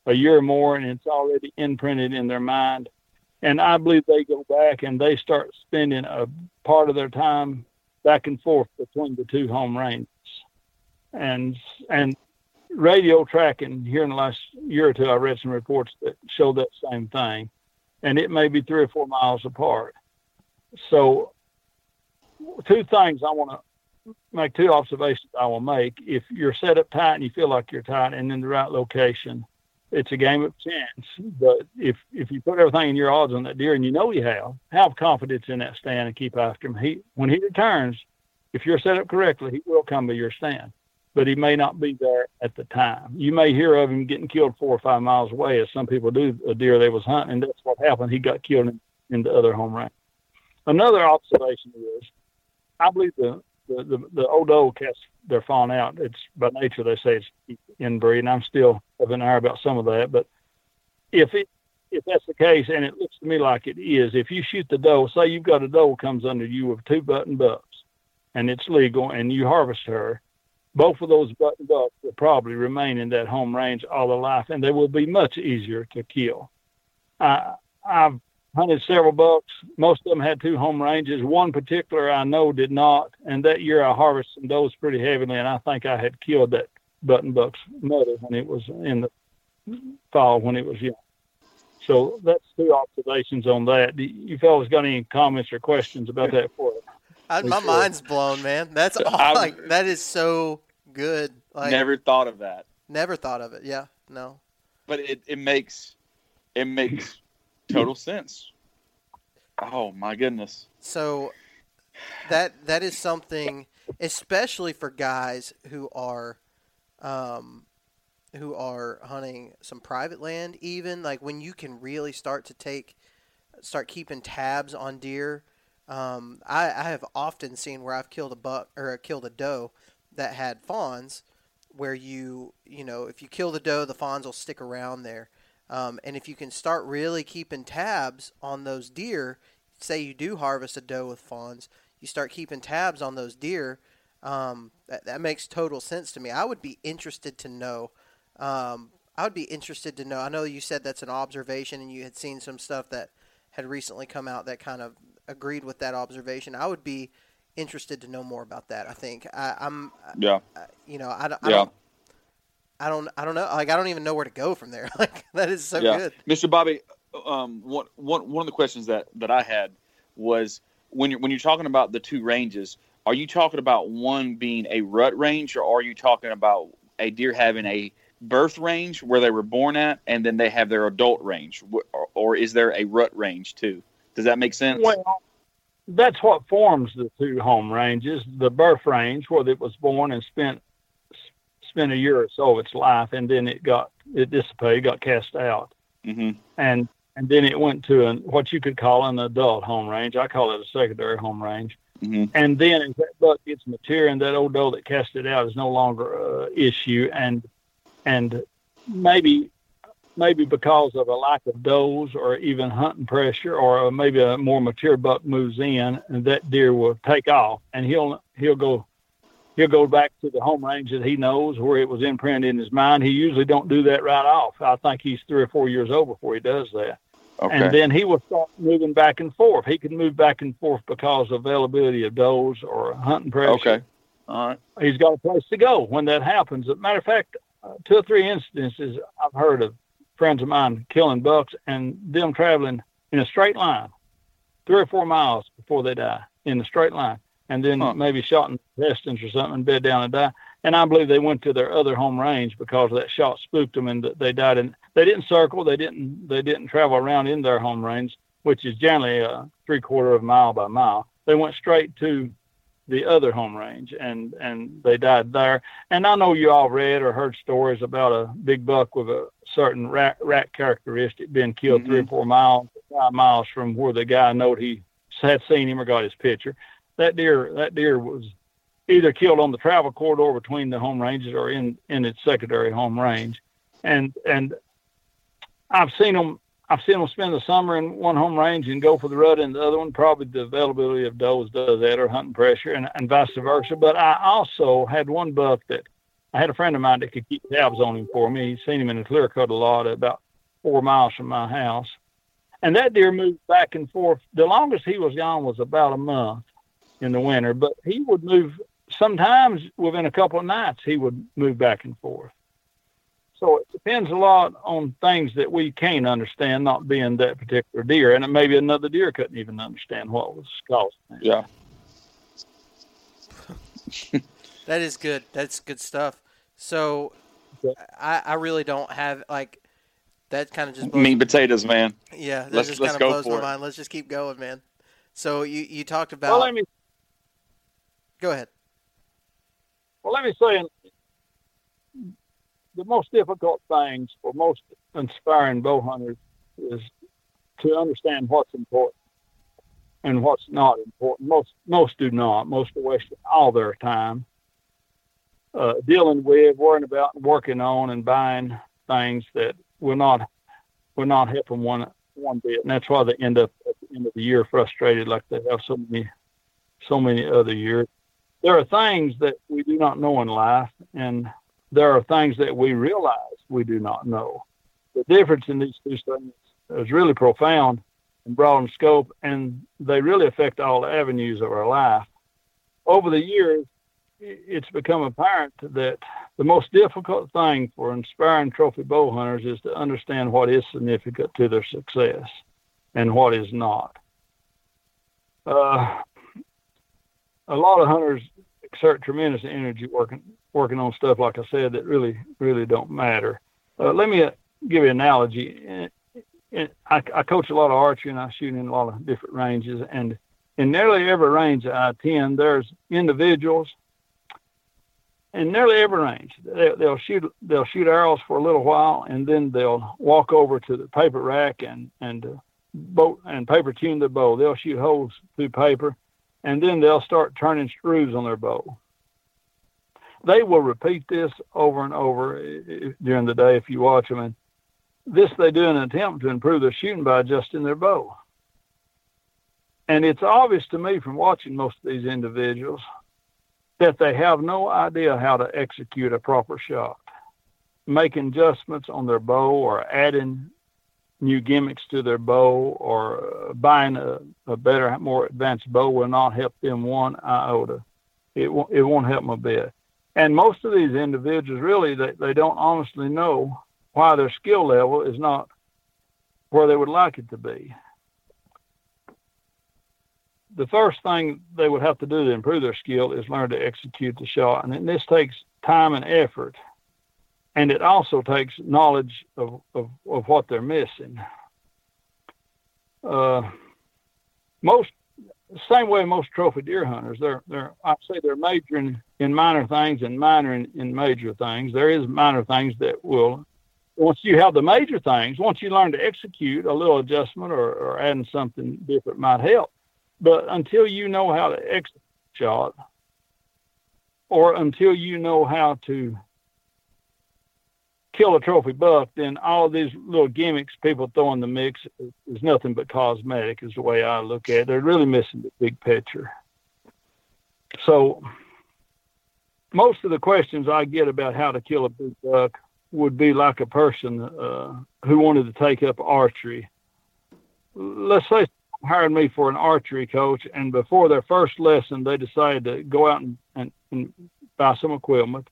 a year or more, and it's already imprinted in their mind. And I believe they go back and they start spending a part of their time back and forth between the two home ranges. And and radio tracking here in the last year or two, I read some reports that show that same thing, and it may be three or four miles apart. So, two things I want to make two observations I will make. If you're set up tight and you feel like you're tight and in the right location, it's a game of chance. But if if you put everything in your odds on that deer and you know you have, have confidence in that stand and keep after him. He when he returns, if you're set up correctly, he will come to your stand. but he may not be there at the time. You may hear of him getting killed four or five miles away, as some people do a deer they was hunting, and that's what happened. He got killed in, in the other home range. Another observation is, I believe the the, the, the old doe cats they're falling out. It's by nature they say it's inbreed, and I'm still of an hour about some of that. But if it if that's the case, and it looks to me like it is, if you shoot the doe, say you've got a doe comes under you with two button bucks, and it's legal, and you harvest her, both of those button bucks will probably remain in that home range all their life, and they will be much easier to kill. I, I've hunted several bucks. Most of them had two home ranges. One particular I know did not, and that year I harvested those pretty heavily, and I think I had killed that button buck's mother when it was in the fall when it was young. So that's two observations on that. Do you fellas got any comments or questions about that for us? I, my mind's blown, man. That's all, like that is so good. Like, never thought of that. Never thought of it. Yeah, no. But it, it makes it makes total sense. Oh my goodness. So that that is something, especially for guys who are, um, who are hunting some private land. Even like when you can really start to take, start keeping tabs on deer. Um, I, I have often seen where I've killed a buck or killed a doe that had fawns, where you you know if you kill the doe, the fawns will stick around there. Um, and if you can start really keeping tabs on those deer, say you do harvest a doe with fawns, you start keeping tabs on those deer. Um, that, that makes total sense to me. I would be interested to know. Um, I would be interested to know. I know you said that's an observation, and you had seen some stuff that had recently come out that kind of agreed with that observation. I would be interested to know more about that. I think I, am Yeah. I, you know, I, I yeah. don't. I don't. I don't know. Like I don't even know where to go from there. Like that is so yeah. good, Mr. Bobby. Um, one, one, one of the questions that, that I had was when you're when you're talking about the two ranges, are you talking about one being a rut range, or are you talking about a deer having a birth range where they were born at, and then they have their adult range, or, or is there a rut range too? Does that make sense? Well, that's what forms the two home ranges: the birth range, where it was born and spent spent a year or so of its life, and then it got it dissipated, got cast out, mm-hmm. and and then it went to an what you could call an adult home range. I call it a secondary home range. Mm-hmm. And then as that buck gets mature and that old doe that cast it out is no longer an issue, and and maybe maybe because of a lack of does or even hunting pressure or maybe a more mature buck moves in and that deer will take off and he'll he'll go he'll go back to the home range that he knows where it was imprinted in his mind. He usually don't do that right off. I think he's three or four years old before he does that. Okay. and then he will start moving back and forth. He can move back and forth because of availability of does or hunting pressure. Okay. All right. He's got a place to go when that happens. As a matter of fact uh, two or three instances i've heard of friends of mine killing bucks and them traveling in a straight line, three or four miles before they die in a straight line, and then huh. maybe shot in intestines or something and bed down and die. And I believe they went to their other home range because that shot spooked them and they died. And they didn't circle, they didn't they didn't travel around in their home range, which is generally a three quarter of a mile by mile. They went straight to the other home range and and they died there and i know you all read or heard stories about a big buck with a certain rat, rat characteristic being killed mm-hmm. three or four miles five miles from where the guy knowed he had seen him or got his picture that deer that deer was either killed on the travel corridor between the home ranges or in in its secondary home range and and i've seen them I've seen them spend the summer in one home range and go for the rut in the other one. Probably the availability of does does that or hunting pressure and, and vice versa. But I also had one buck that I had a friend of mine that could keep tabs on him for me. He's seen him in the clear cut a lot about four miles from my house. And that deer moved back and forth. The longest he was gone was about a month in the winter, but he would move sometimes within a couple of nights he would move back and forth. So it depends a lot on things that we can't understand, not being that particular deer, and maybe another deer couldn't even understand what was causing it. Yeah. that is good. That's good stuff. So, I, I really don't have like that. Kind of just meat potatoes, man. Yeah, that let's, just kind of blows my it. mind. Let's just keep going, man. So you you talked about. Well, let me go ahead. Well, let me say the most difficult things for most inspiring bow hunters is to understand what's important and what's not important. Most most do not. Most wasting all their time uh, dealing with, worrying about, working on, and buying things that will not will not help them one one bit. And that's why they end up at the end of the year frustrated, like they have so many so many other years. There are things that we do not know in life, and there are things that we realize we do not know. The difference in these two things is really profound and broad in scope, and they really affect all avenues of our life. Over the years, it's become apparent that the most difficult thing for inspiring trophy bow hunters is to understand what is significant to their success and what is not. Uh, a lot of hunters exert tremendous energy working working on stuff like I said that really really don't matter. Uh, let me give you an analogy. I, I coach a lot of archery and I shoot in a lot of different ranges. And in nearly every range I attend, there's individuals in nearly every range. They, they'll shoot they'll shoot arrows for a little while, and then they'll walk over to the paper rack and and uh, boat and paper tune the bow. They'll shoot holes through paper, and then they'll start turning screws on their bow. They will repeat this over and over eh, eh, during the day if you watch them, and this they do in an attempt to improve their shooting by adjusting their bow. And it's obvious to me from watching most of these individuals that they have no idea how to execute a proper shot. Making adjustments on their bow or adding new gimmicks to their bow or uh, buying a, a, better, more advanced bow will not help them one iota. It won't, it won't help them a bit. And most of these individuals really, they, they don't honestly know why their skill level is not where they would like it to be. The first thing they would have to do to improve their skill is learn to execute the shot. And this takes time and effort. And it also takes knowledge of, of, of what they're missing. Uh, most same way most trophy deer hunters, they're they're I say they're majoring in minor things and minor in, in major things. There is minor things that will once you have the major things, once you learn to execute, a little adjustment or, or adding something different might help. But until you know how to execute shot, or until you know how to kill a trophy buck, then all these little gimmicks people throw in the mix is nothing but cosmetic, is the way I look at it. They're really missing the big picture. So, most of the questions I get about how to kill a big buck would be like a person uh, who wanted to take up archery. Let's say hired me for an archery coach, and before their first lesson, they decided to go out and, and, and buy some equipment.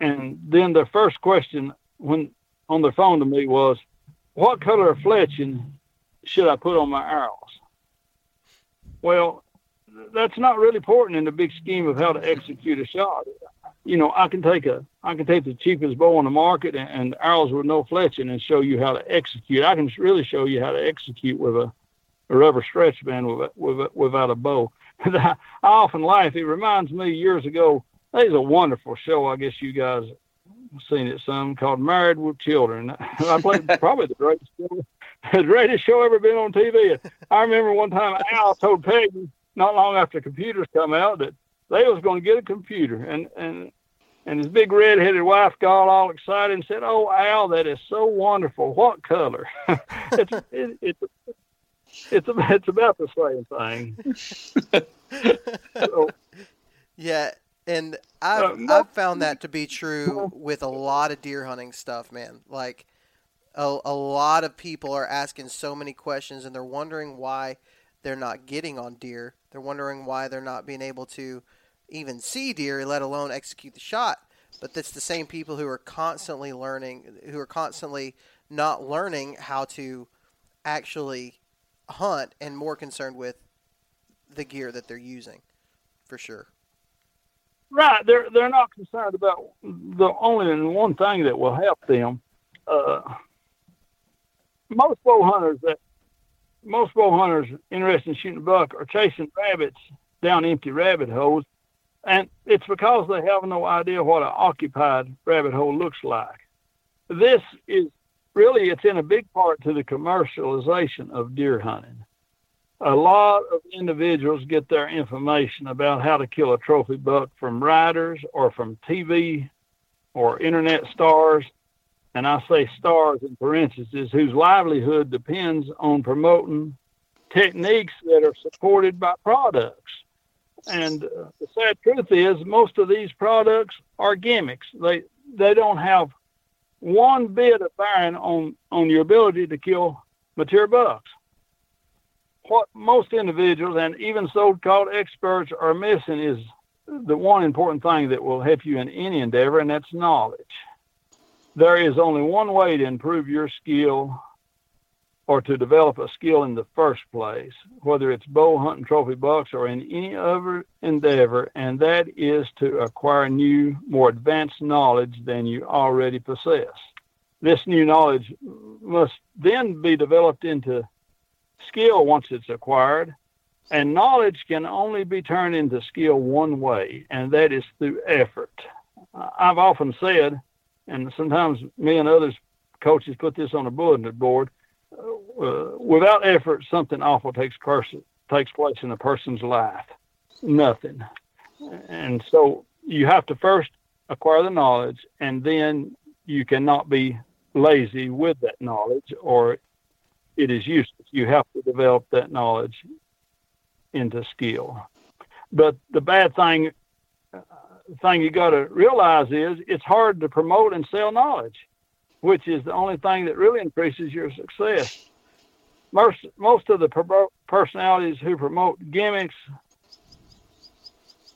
And then their first question when on the phone to me was, "What color of fletching should I put on my arrows?" Well, that's not really important in the big scheme of how to execute a shot you know, I can take a, I can take the cheapest bow on the market and, and arrows with no fletching and show you how to execute. I can really show you how to execute with a, a rubber stretch band with, with, without a bow. I often laugh. It reminds me years ago. There's a wonderful show. I guess you guys have seen it some called Married with Children. I played probably the greatest show, the greatest show ever been on TV. I remember one time Al told Peggy not long after computers come out that they was going to get a computer and and and his big red-headed wife got all excited and said, "Oh, Al, that is so wonderful. What color?" it's it, it's it's it's about the same thing. so, yeah, and I've uh, I've found that to be true with a lot of deer hunting stuff, man. Like a a lot of people are asking so many questions, and they're wondering why they're not getting on deer. They're wondering why they're not being able to even see deer, let alone execute the shot. But that's the same people who are constantly learning, who are constantly not learning how to actually hunt and more concerned with the gear that they're using, for sure. Right, they're they're not concerned about the only one thing that will help them. Uh, most bow hunters that most bow hunters interested in shooting a buck are chasing rabbits down empty rabbit holes and it's because they have no idea what an occupied rabbit hole looks like. This is really, it's in a big part to the commercialization of deer hunting. A lot of individuals get their information about how to kill a trophy buck from writers or from TV or internet stars, and I say stars in parentheses, whose livelihood depends on promoting techniques that are supported by products. And uh, the sad truth is, most of these products are gimmicks. They they don't have one bit of bearing on on your ability to kill mature bucks. What most individuals and even so-called experts are missing is the one important thing that will help you in any endeavor, and that's knowledge. There is only one way to improve your skill or to develop a skill in the first place, whether it's bow hunting trophy bucks or in any other endeavor, and that is to acquire new, more advanced knowledge than you already possess. This new knowledge must then be developed into skill once it's acquired, and knowledge can only be turned into skill one way, and that is through effort. I've often said, and sometimes me and others coaches put this on a bulletin board uh, without effort, something awful takes person takes place in a person's life. Nothing, and so you have to first acquire the knowledge, and then you cannot be lazy with that knowledge, or it is useless. You have to develop that knowledge into skill. But the bad thing uh, thing you got to realize is it's hard to promote and sell knowledge, which is the only thing that really increases your success most most of the personalities who promote gimmicks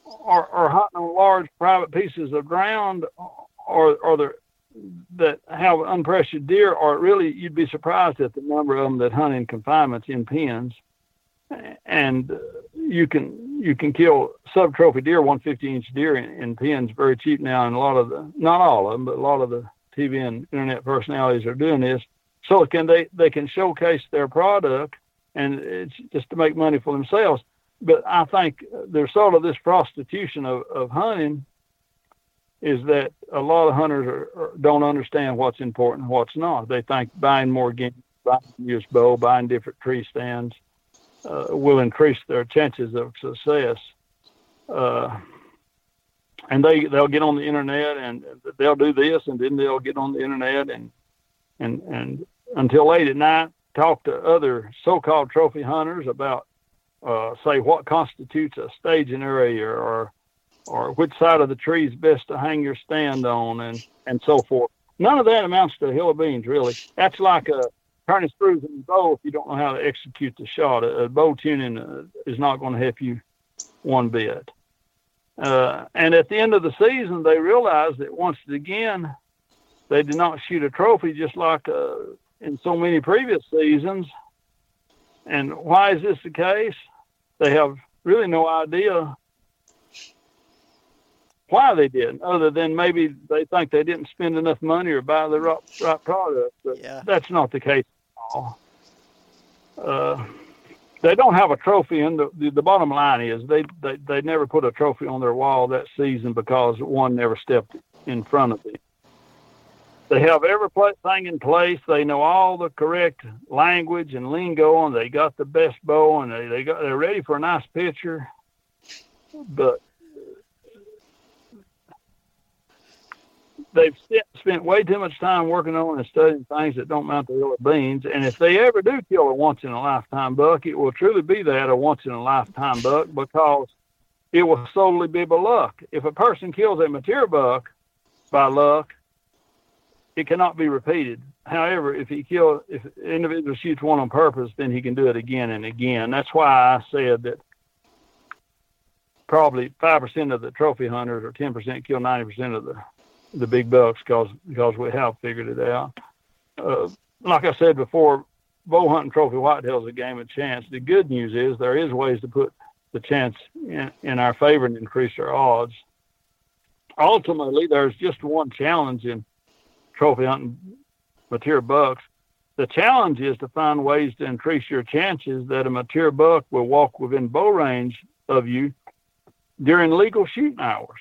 are, are hunting on large private pieces of ground or or the that have unpressured deer are really you'd be surprised at the number of them that hunt in confinements in pens. And you can you can kill sub trophy deer 150 inch deer in, in pens very cheap now. And a lot of the not all of them but a lot of the tv and internet personalities are doing this. So can they they can showcase their product and it's just to make money for themselves. But i think there's sort of this prostitution of, of hunting is that a lot of hunters are, are, don't understand what's important and what's not. They think buying more game buying used bow buying different tree stands uh, will increase their chances of success. Uh, and they they'll get on the internet and they'll do this and then they'll get on the internet and and and until late at night, talk to other so-called trophy hunters about, uh, say, what constitutes a staging area or or which side of the tree is best to hang your stand on, and and so forth. None of that amounts to a hill of beans, really. That's like a turning screws in a bow if you don't know how to execute the shot. A, a bow tuning uh, is not going to help you one bit. Uh, and at the end of the season, they realized that once again, they did not shoot a trophy just like uh, in so many previous seasons. And why is this the case? They have really no idea why they didn't, other than maybe they think they didn't spend enough money or buy the right, right product. But yeah. that's not the case at all. Uh, they don't have a trophy, and the, the, the bottom line is they, they they never put a trophy on their wall that season because one never stepped in front of them. They have every thing in place. They know all the correct language and lingo, and they got the best bow, and they, they got they're ready for a nice picture. But they've spent way too much time working on and studying things that don't mount the hill beans. And if they ever do kill a once in a lifetime buck, it will truly be that a once in a lifetime buck because it will solely be by luck. If a person kills a mature buck by luck, it cannot be repeated. However, if he kill if an individual shoots one on purpose, then he can do it again and again. That's why I said that probably five percent of the trophy hunters or ten percent kill ninety percent of the the big bucks because because we have figured it out. Uh, like I said before, bow hunting trophy whitetail is a game of chance. The good news is there is ways to put the chance in, in our favor and increase our odds. Ultimately, there's just one challenge in trophy hunting mature bucks. The challenge is to find ways to increase your chances that a mature buck will walk within bow range of you during legal shooting hours.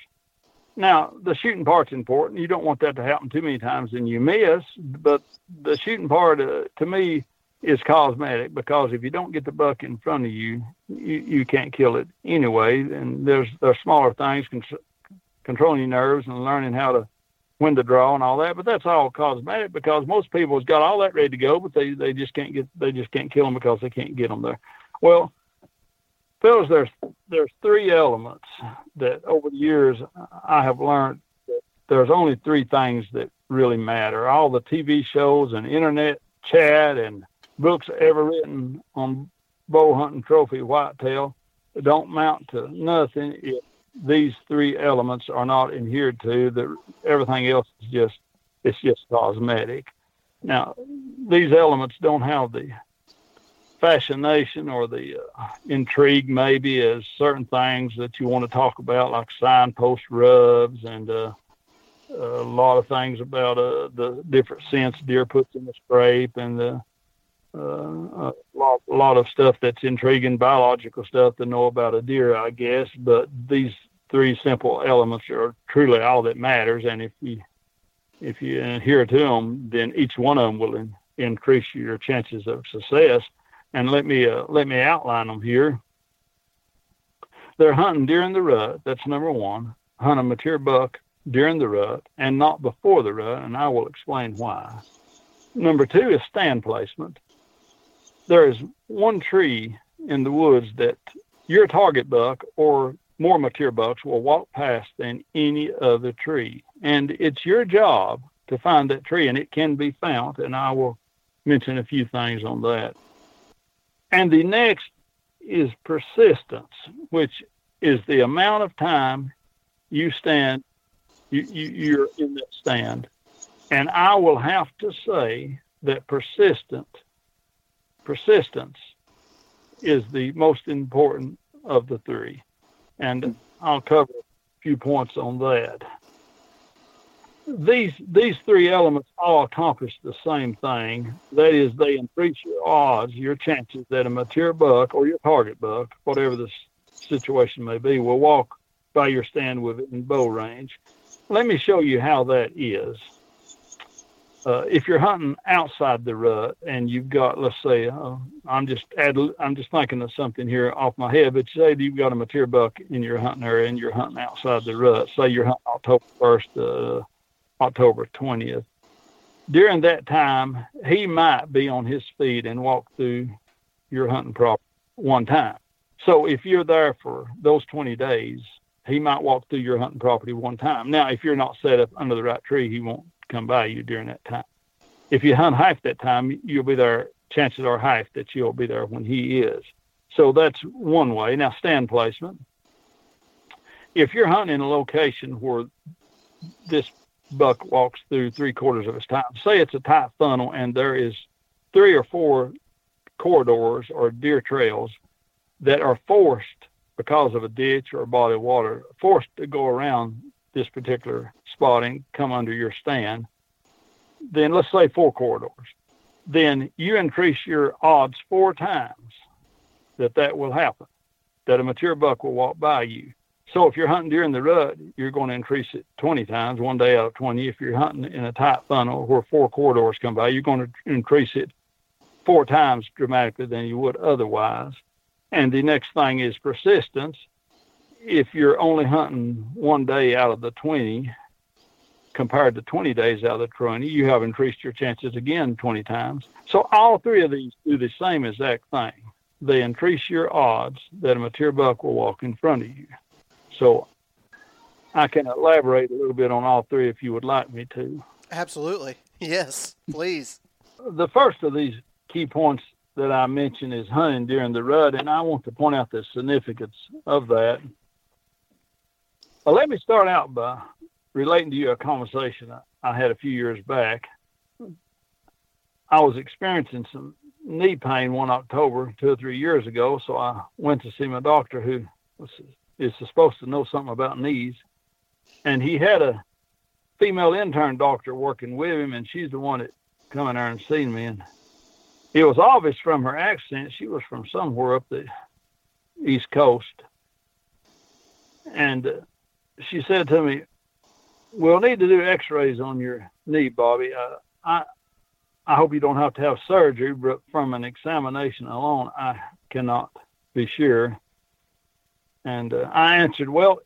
Now, the shooting part's important. You don't want that to happen too many times and you miss, but the shooting part, uh, to me, is cosmetic because if you don't get the buck in front of you, you, you can't kill it anyway. And there's there's smaller things, con- controlling your nerves and learning how to when to draw and all that. But that's all cosmetic because most people has got all that ready to go, but they they just can't get they just can't kill them because they can't get them there. Well, fellas, there's there's three elements that over the years I have learned that there's only three things that really matter. All the TV shows and internet chat and books ever written on bow hunting trophy whitetail don't mount to nothing if these three elements are not adhered to. That everything else is just it's just cosmetic. Now, these elements don't have the fascination or the uh, intrigue maybe as certain things that you want to talk about like signpost rubs and uh, a lot of things about uh, the different scents deer puts in the scrape and the uh, a lot, lot of stuff that's intriguing biological stuff to know about a deer, I guess. But these three simple elements are truly all that matters. And if you if you adhere to them, then each one of them will in, increase your chances of success. And let me uh, let me outline them here. They're hunting during the rut. That's number one. Hunt a mature buck during the rut and not before the rut, and I will explain why. Number two is stand placement there is one tree in the woods that your target buck or more mature bucks will walk past than any other tree. And it's your job to find that tree, and it can be found. And I will mention a few things on that. And the next is persistence, which is the amount of time you stand, you, you, you're in that stand. And I will have to say that persistent persistence is the most important of the three. And I'll cover a few points on that. These these three elements all accomplish the same thing. That is, they increase your odds, your chances that a mature buck or your target buck, whatever the situation may be, will walk by your stand with it in bow range. Let me show you how that is uh, if you're hunting outside the rut and you've got, let's say, uh, I'm just add, I'm just thinking of something here off my head, but say you've got a mature buck in your hunting area and you're hunting outside the rut. Say you're hunting October 1st, uh, October 20th. During that time, he might be on his feet and walk through your hunting property one time. So if you're there for those 20 days, he might walk through your hunting property one time. Now, if you're not set up under the right tree, he won't come by you during that time. If you hunt half that time, you'll be there. Chances are half that you'll be there when he is. So that's one way. Now, stand placement. If you're hunting in a location where this buck walks through three quarters of his time, say it's a tight funnel and there is three or four corridors or deer trails that are forced because of a ditch or a body of water, forced to go around this particular spotting come under your stand, then let's say four corridors, then you increase your odds four times that that will happen, that a mature buck will walk by you. So if you're hunting during the rut, you're going to increase it 20 times, one day out of 20. If you're hunting in a tight funnel where four corridors come by, you're going to increase it four times dramatically than you would otherwise. And the next thing is persistence if you're only hunting one day out of the 20 compared to 20 days out of the 20, you have increased your chances again 20 times. So all three of these do the same exact thing. They increase your odds that a mature buck will walk in front of you. So I can elaborate a little bit on all three if you would like me to. Absolutely. Yes, please. the first of these key points that I mentioned is hunting during the rut, and I want to point out the significance of that well, let me start out by relating to you a conversation I had a few years back. I was experiencing some knee pain one October two or three years ago, so I went to see my doctor who was, is supposed to know something about knees. And he had a female intern doctor working with him, and she's the one that come in there and seen me. And it was obvious from her accent she was from somewhere up the East Coast and uh, she said to me, "We'll need to do X-rays on your knee, Bobby. Uh, I I hope you don't have to have surgery, but from an examination alone, I cannot be sure." And uh, I answered, "Well,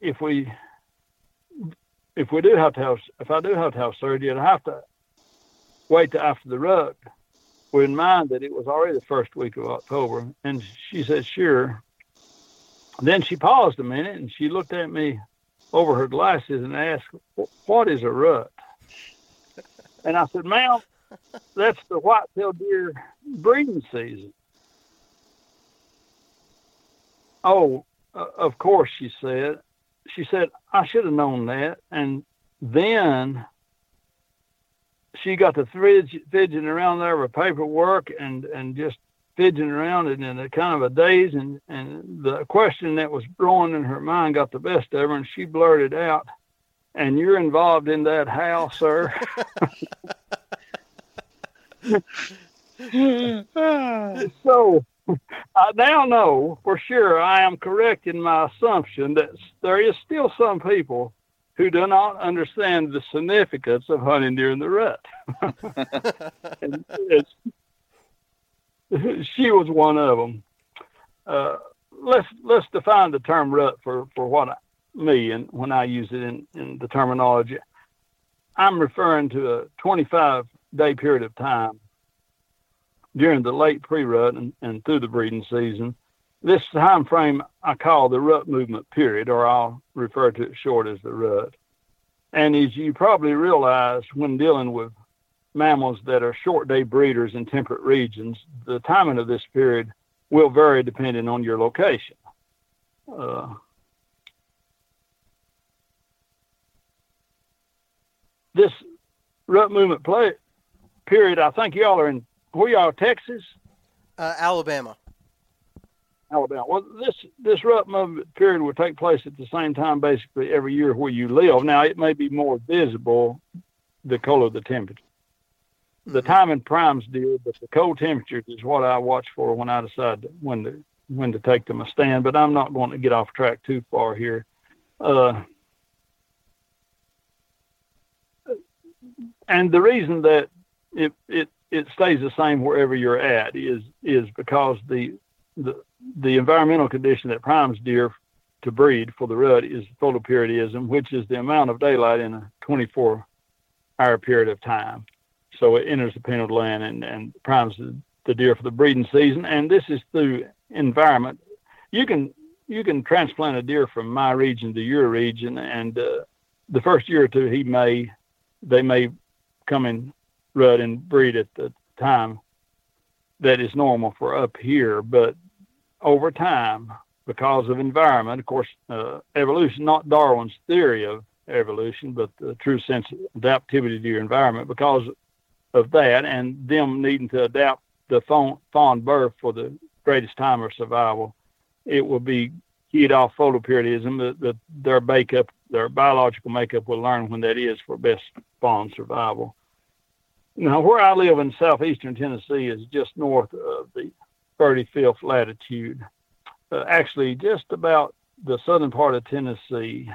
if we if we do have to have if I do have to have surgery, I'd have to wait till after the rut." With in mind that it was already the first week of October, and she said, "Sure." then she paused a minute and she looked at me over her glasses and asked, What is a rut? And I said, Ma'am, that's the white-tailed deer breeding season. Oh, Uh, of course, she said. She said, I should have known that. And then she got the fidgeting around there with paperwork and, and just fidgeting around and in a kind of a daze and, and the question that was growing in her mind got the best of her and she blurted out and you're involved in that house sir so i now know for sure i am correct in my assumption that there is still some people who do not understand the significance of hunting during the rut she was one of them. Uh, let's let's define the term rut for for what I, me and when I use it in, in the terminology. I'm referring to a 25 day period of time during the late pre-rut and, and through the breeding season. This time frame I call the rut movement period, or I'll refer to it short as the rut. And as you probably realize when dealing with mammals that are short day breeders in temperate regions, the timing of this period will vary depending on your location. Uh, this rut movement play period, I think y'all are in where y'all Texas? Uh, Alabama. Alabama. Well, this this rut movement period will take place at the same time basically every year where you live. Now it may be more visible the color of the temperature the timing primes deal, but the cold temperatures is what I watch for when I decide when to when to take them a stand. But I'm not going to get off track too far here. Uh, and the reason that it it it stays the same wherever you're at is is because the the the environmental condition that primes deer to breed for the rut is photoperiodism, which is the amount of daylight in a 24 hour period of time. So it enters the pineal gland and, and primes the, the deer for the breeding season. And this is through environment. You can you can transplant a deer from my region to your region, and uh, the first year or two he may they may come in rut and breed at the time that is normal for up here, but over time, because of environment, of course, uh, evolution, not Darwin's theory of evolution, but the true sense of adaptivity to your environment, because of that and them needing to adapt the fawn, fawn birth for the greatest time of survival, it will be keyed off photoperiodism. That the, their makeup, their biological makeup will learn when that is for best fawn survival. Now, where I live in southeastern Tennessee is just north of the 35th latitude. Uh, actually, just about the southern part of Tennessee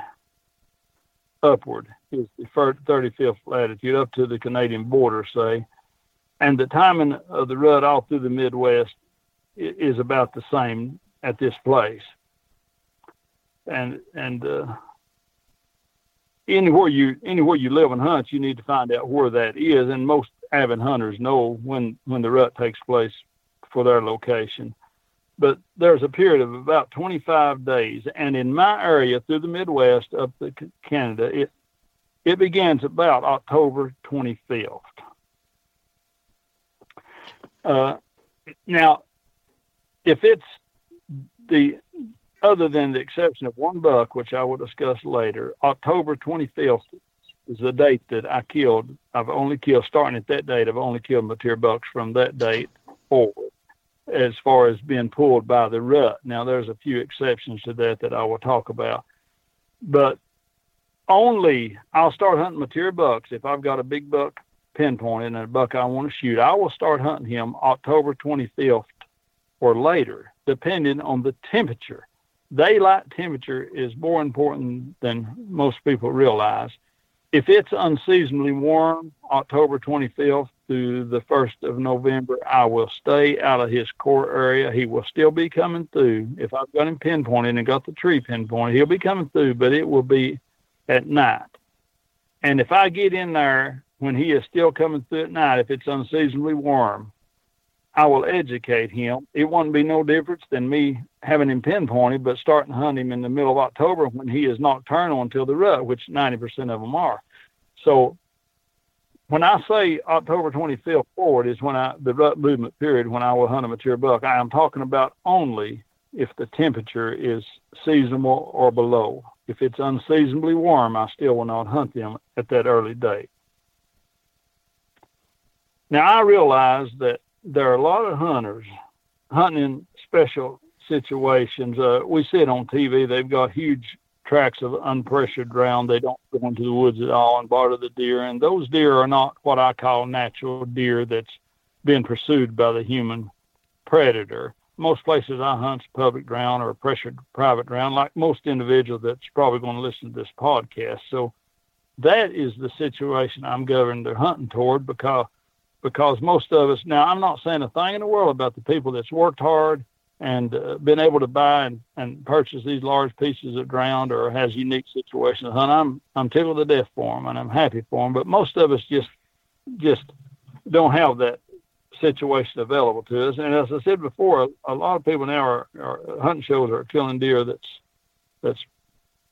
upward is the 35th latitude up to the Canadian border, say. And the timing of the rut all through the Midwest is about the same at this place. And and uh, anywhere you anywhere you live and hunt, you need to find out where that is. And most avid hunters know when when the rut takes place for their location but there's a period of about 25 days. And in my area through the Midwest up to Canada, it it begins about October 25th. Uh, now, if it's the other than the exception of one buck, which I will discuss later, October 25th is the date that I killed. I've only killed, starting at that date, I've only killed mature bucks from that date forward as far as being pulled by the rut. Now, there's a few exceptions to that that I will talk about, but only I'll start hunting mature bucks if I've got a big buck pinpointed and a buck I want to shoot. I will start hunting him October 25th or later, depending on the temperature daylight temperature is more important than most people realize. If it's unseasonably warm, October 25th through the 1st of November, I will stay out of his core area. He will still be coming through. If I've got him pinpointed and got the tree pinpointed, he'll be coming through, but it will be at night. And if I get in there when he is still coming through at night, if it's unseasonably warm, I will educate him. It won't be no difference than me having him pinpointed, but starting to hunt him in the middle of October when he is nocturnal until the rut, which 90% of them are. So when I say October 25th forward is when I, the rut movement period, when I will hunt a mature buck, I am talking about only if the temperature is seasonable or below. If it's unseasonably warm, I still will not hunt them at that early date. Now I realize that there are a lot of hunters hunting in special situations. Uh, we see it on TV. They've got huge tracts of unpressured ground. They don't go into the woods at all and bother the deer. And those deer are not what I call natural deer that's been pursued by the human predator. Most places I hunt public ground or pressured private ground, like most individual that's probably going to listen to this podcast. So that is the situation I'm governed their hunting toward because because most of us now I'm not saying a thing in the world about the people that's worked hard and uh, been able to buy and, and purchase these large pieces of ground or has unique situations. Hunt I'm I'm tickled to death for them and I'm happy for them but most of us just just don't have that situation available to us. And as I said before a, a lot of people now are, are hunting shows are killing deer that's that's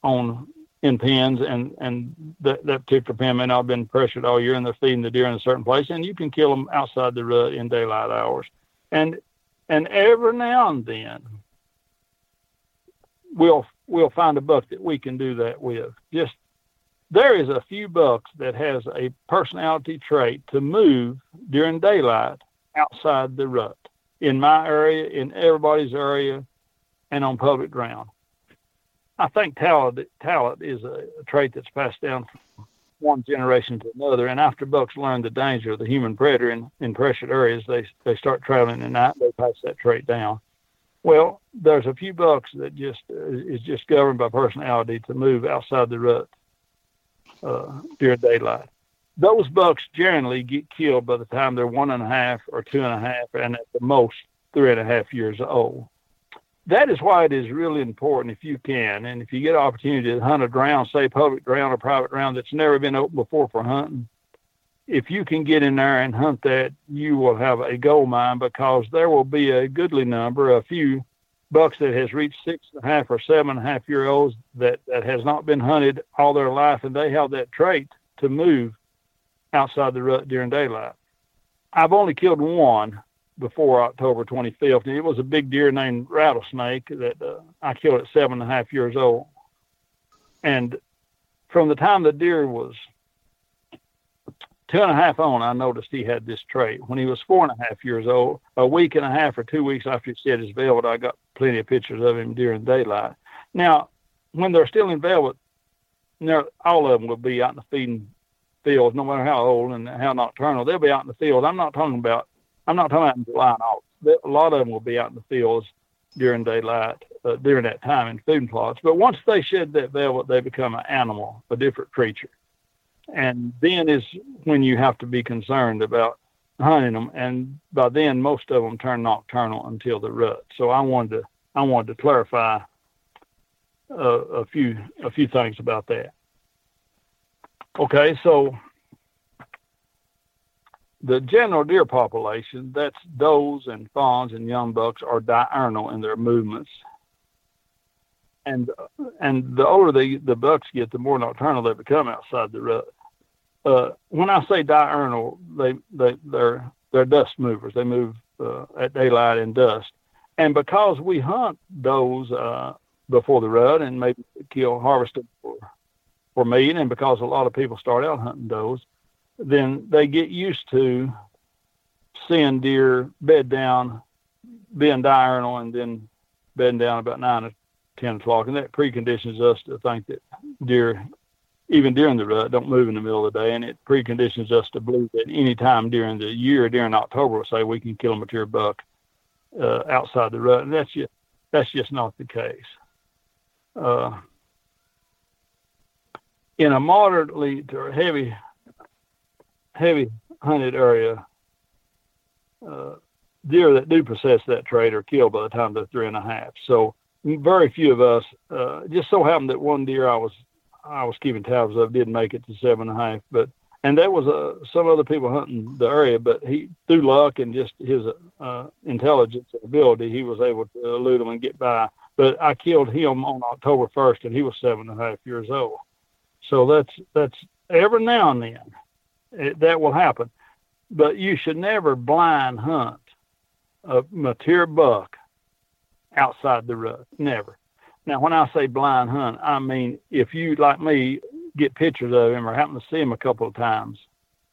on in pens and and that, that particular pen may not have been pressured all year and they're feeding the deer in a certain place and you can kill them outside the rut in daylight hours. And and every now and then we'll we'll find a buck that we can do that with. Just there is a few bucks that has a personality trait to move during daylight outside the rut in my area in everybody's area and on public ground. I think talent talent is a, a trait that's passed down from one generation to another. And after bucks learn the danger of the human predator in, in pressured areas, they they start traveling at night. They pass that trait down. Well, there's a few bucks that just uh, is just governed by personality to move outside the rut uh, during daylight. Those bucks generally get killed by the time they're one and a half or two and a half, and at the most three and a half years old that is why it is really important if you can and if you get an opportunity to hunt a ground, say public ground or private ground that's never been open before for hunting, if you can get in there and hunt that, you will have a gold mine because there will be a goodly number, a few bucks that has reached six and a half or seven and a half year olds that, that has not been hunted all their life and they have that trait to move outside the rut during daylight. I've only killed one before October 25th. And it was a big deer named Rattlesnake that uh, I killed at seven and a half years old. And from the time the deer was two and a half on, I noticed he had this trait. When he was four and a half years old, a week and a half or two weeks after he shed his velvet, I got plenty of pictures of him during daylight. Now, when they're still in velvet, all of them will be out in the feeding fields, no matter how old and how nocturnal. They'll be out in the field. I'm not talking about I'm not talking about in July and August. A lot of them will be out in the fields during daylight, uh, during that time in food plots. But once they shed that velvet, they become an animal, a different creature. And then is when you have to be concerned about hunting them. And by then, most of them turn nocturnal until the rut. So I wanted to, I wanted to clarify uh, a few, a few things about that. Okay, so the general deer population, that's does and fawns and young bucks, are diurnal in their movements. And and the older the, the bucks get, the more nocturnal they become outside the rut. Uh, when I say diurnal, they they they're they're dust movers. They move uh, at daylight and dusk. And because we hunt does uh, before the rut and maybe kill harvest for for meat, and because a lot of people start out hunting those, then they get used to seeing deer bed down, being diurnal, and then bedding down about nine or ten o'clock, and that preconditions us to think that deer, even during the rut, don't move in the middle of the day, and it preconditions us to believe that any time during the year, during October, say we can kill a mature buck uh, outside the rut, and that's just that's just not the case. uh, in a moderately to heavy heavy hunted area, uh, deer that do possess that trait are killed by the time they're three and a half. So very few of us. Uh, just so happened that one deer I was I was keeping tabs of didn't make it to seven and a half, but and that was uh, some other people hunting the area, but he through luck and just his uh, intelligence and ability, he was able to elude them and get by. But I killed him on October first, and he was seven and a half years old. So that's that's every now and then it, that will happen, but you should never blind hunt a mature buck outside the rut. Never. Now, when I say blind hunt, I mean if you, like me, get pictures of him or happen to see him a couple of times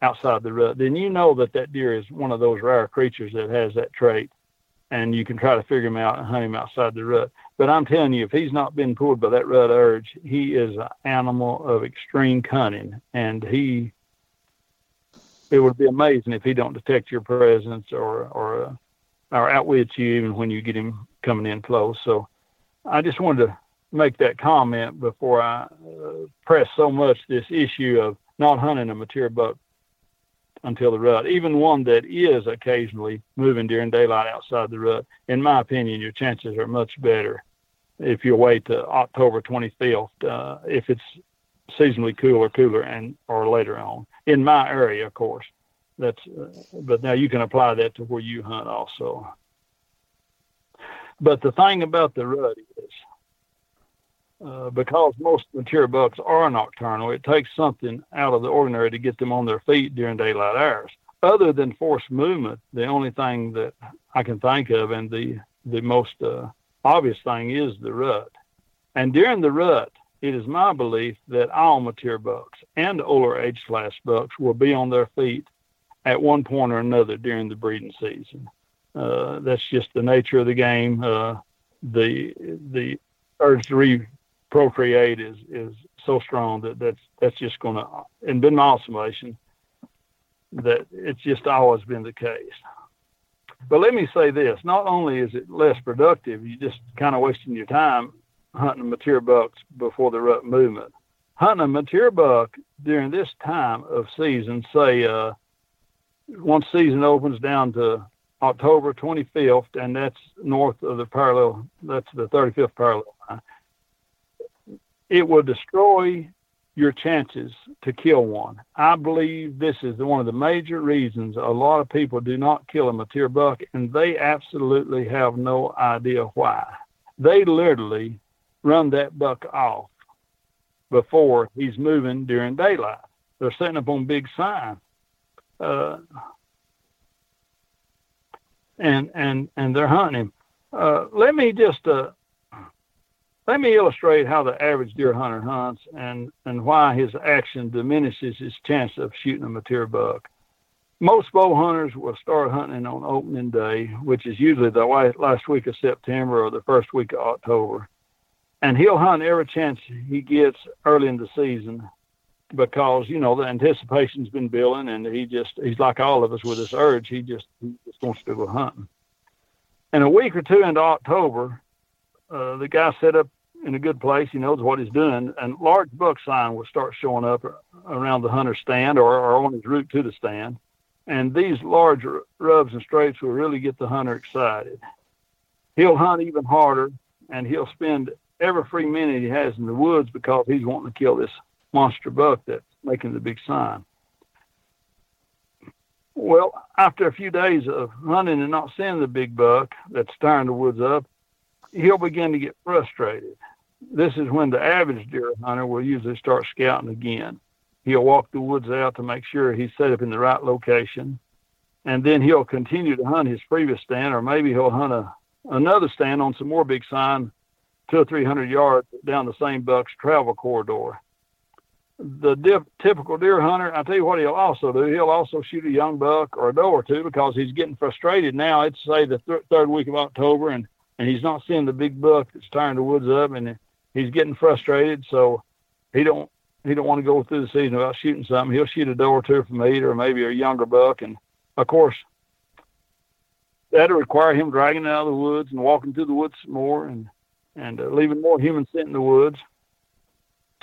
outside the rut, then you know that that deer is one of those rare creatures that has that trait, and you can try to figure him out and hunt him outside the rut. But I'm telling you, if he's not been pulled by that rut urge, he is an animal of extreme cunning, and he. It would be amazing if he don't detect your presence or or uh, or outwit you even when you get him coming in close. So I just wanted to make that comment before I uh, press so much this issue of not hunting a mature buck until the rut, even one that is occasionally moving during daylight outside the rut. In my opinion, your chances are much better if you wait to October 25th, uh, if it's seasonally cooler, cooler and or later on. In my area, of course, that's. Uh, but now you can apply that to where you hunt also. But the thing about the rut is, uh, because most mature bucks are nocturnal, it takes something out of the ordinary to get them on their feet during daylight hours. Other than forced movement, the only thing that I can think of, and the the most uh, obvious thing, is the rut. And during the rut, it is my belief that all mature bucks and older age class bucks will be on their feet at one point or another during the breeding season. Uh, that's just the nature of the game. Uh, the the urge to reprocreate is is so strong that that's that's just going to and been my observation that it's just always been the case. But let me say this: not only is it less productive, you're just kind of wasting your time hunting mature bucks before the rut movement. Hunting a mature buck during this time of season, say uh, once season opens down to October 25th, and that's north of the parallel, that's the 35th parallel line. It will destroy your chances to kill one. I believe this is one of the major reasons a lot of people do not kill a mature buck, and they absolutely have no idea why. They literally run that buck off before he's moving during daylight. They're setting up on big signs. Uh, and and and they're hunting him. Uh, let me just uh, let me illustrate how the average deer hunter hunts and and why his action diminishes his chance of shooting a mature buck. Most bow hunters will start hunting on opening day, which is usually the last week of September or the first week of October. And he'll hunt every chance he gets early in the season because you know the anticipation's been building, and he just he's like all of us with this urge. He just he just wants to go hunting. And a week or two into October, uh, the guy set up in a good place. He knows what he's doing, and large buck sign will start showing up around the hunter's stand or, or on his route to the stand. And these large rubs and scrapes will really get the hunter excited. He'll hunt even harder, and he'll spend every free minute he has in the woods because he's wanting to kill this monster buck that's making the big sign. Well, after a few days of hunting and not seeing the big buck that's stirring the woods up, he'll begin to get frustrated. This is when the average deer hunter will usually start scouting again. He'll walk the woods out to make sure he's set up in the right location, and then he'll continue to hunt his previous stand, or maybe he'll hunt a, another stand on some more big sign, two or three hundred yards down the same buck's travel corridor the dip, typical deer hunter, I tell you what he'll also do. He'll also shoot a young buck or a doe or two because he's getting frustrated now. It's say the th- third week of October, and and he's not seeing the big buck that's tearing the woods up, and he's getting frustrated. So he don't he don't want to go through the season without shooting something. He'll shoot a doe or two from eight, or maybe a younger buck, and of course that'll require him dragging it out of the woods and walking through the woods some more and and uh, leaving more human scent in the woods.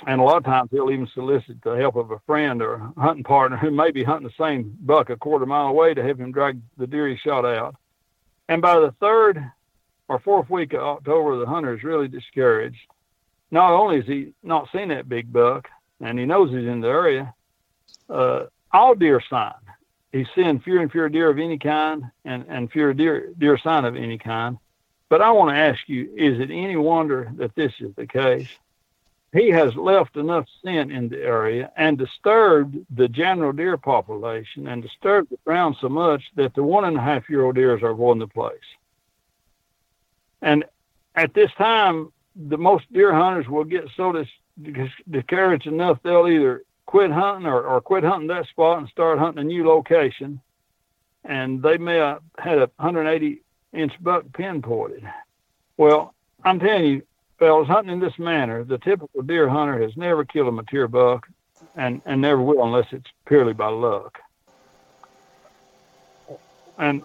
And a lot of times he'll even solicit the help of a friend or a hunting partner who may be hunting the same buck a quarter mile away to have him drag the deer he shot out. And by the third or fourth week of October, the hunter is really discouraged. Not only is he not seen that big buck, and he knows he's in the area, uh, all deer sign. He's seeing fewer and fewer deer of any kind and, and fewer deer, deer sign of any kind. But I want to ask you, is it any wonder that this is the case? He has left enough scent in the area and disturbed the general deer population and disturbed the ground so much that the one and a half year old deers are going to place. And at this time, the most deer hunters will get so dis- discouraged enough they'll either quit hunting or, or quit hunting that spot and start hunting a new location. And they may have had a 180 inch buck pinpointed. Well, I'm telling you, fellas, hunting in this manner, the typical deer hunter has never killed a mature buck and, and never will unless it's purely by luck. And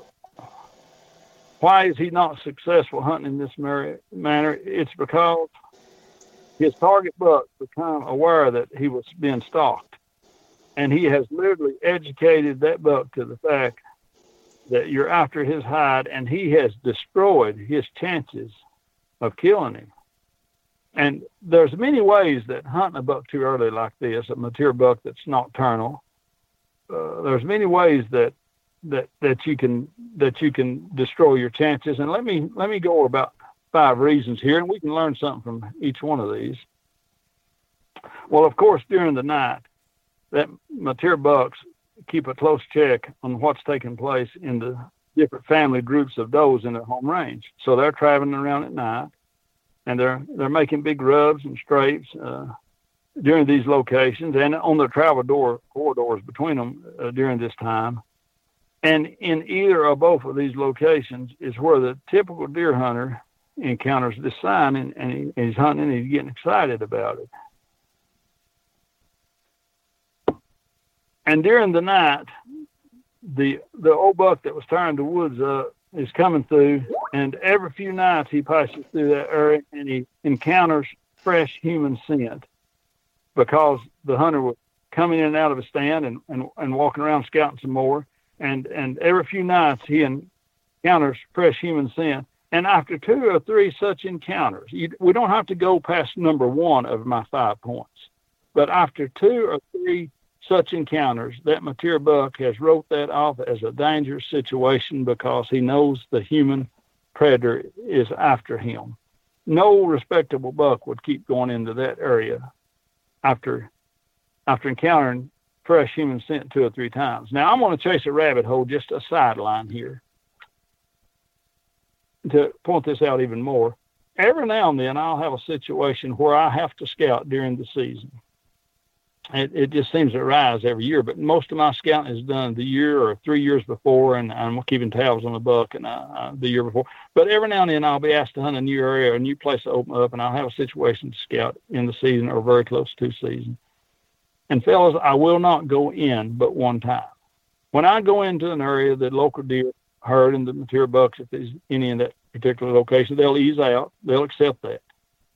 why is he not successful hunting in this manner? It's because his target buck became aware that he was being stalked. And he has literally educated that buck to the fact that you're after his hide, and he has destroyed his chances of killing him. And there's many ways that hunting a buck too early like this, a mature buck that's nocturnal, uh, there's many ways that that that you can that you can destroy your chances. And let me let me go about five reasons here, and we can learn something from each one of these. Well, of course, during the night, that mature bucks keep a close check on what's taking place in the different family groups of does in their home range. So they're traveling around at night, and they're they're making big rubs and scrapes uh, during these locations, and on the travel door corridors between them uh, during this time. And in either or both of these locations is where the typical deer hunter encounters this sign and, and, he, and he's hunting and he's getting excited about it. And during the night, the the old buck that was tearing the woods up is coming through, and every few nights he passes through that area and he encounters fresh human scent because the hunter was coming in and out of a stand and, and, and walking around scouting some more and and every few nights he encounters fresh human scent. And after two or three such encounters, you, we don't have to go past number one of my five points, but after two or three such encounters, that mature buck has wrote that off as a dangerous situation because he knows the human predator is after him. No respectable buck would keep going into that area after after encountering fresh human scent two or three times. Now I'm going to chase a rabbit hole, just a sideline here to point this out even more. Every now and then I'll have a situation where I have to scout during the season. It, it just seems to rise every year, but most of my scouting is done the year or three years before, and I'm keeping tabs on the buck and uh, uh, the year before. But every now and then I'll be asked to hunt a new area, or a new place to open up, and I'll have a situation to scout in the season or very close to season. And fellas, I will not go in but one time. When I go into an area that local deer herd and the mature bucks, if there's any in that particular location, they'll ease out. They'll accept that.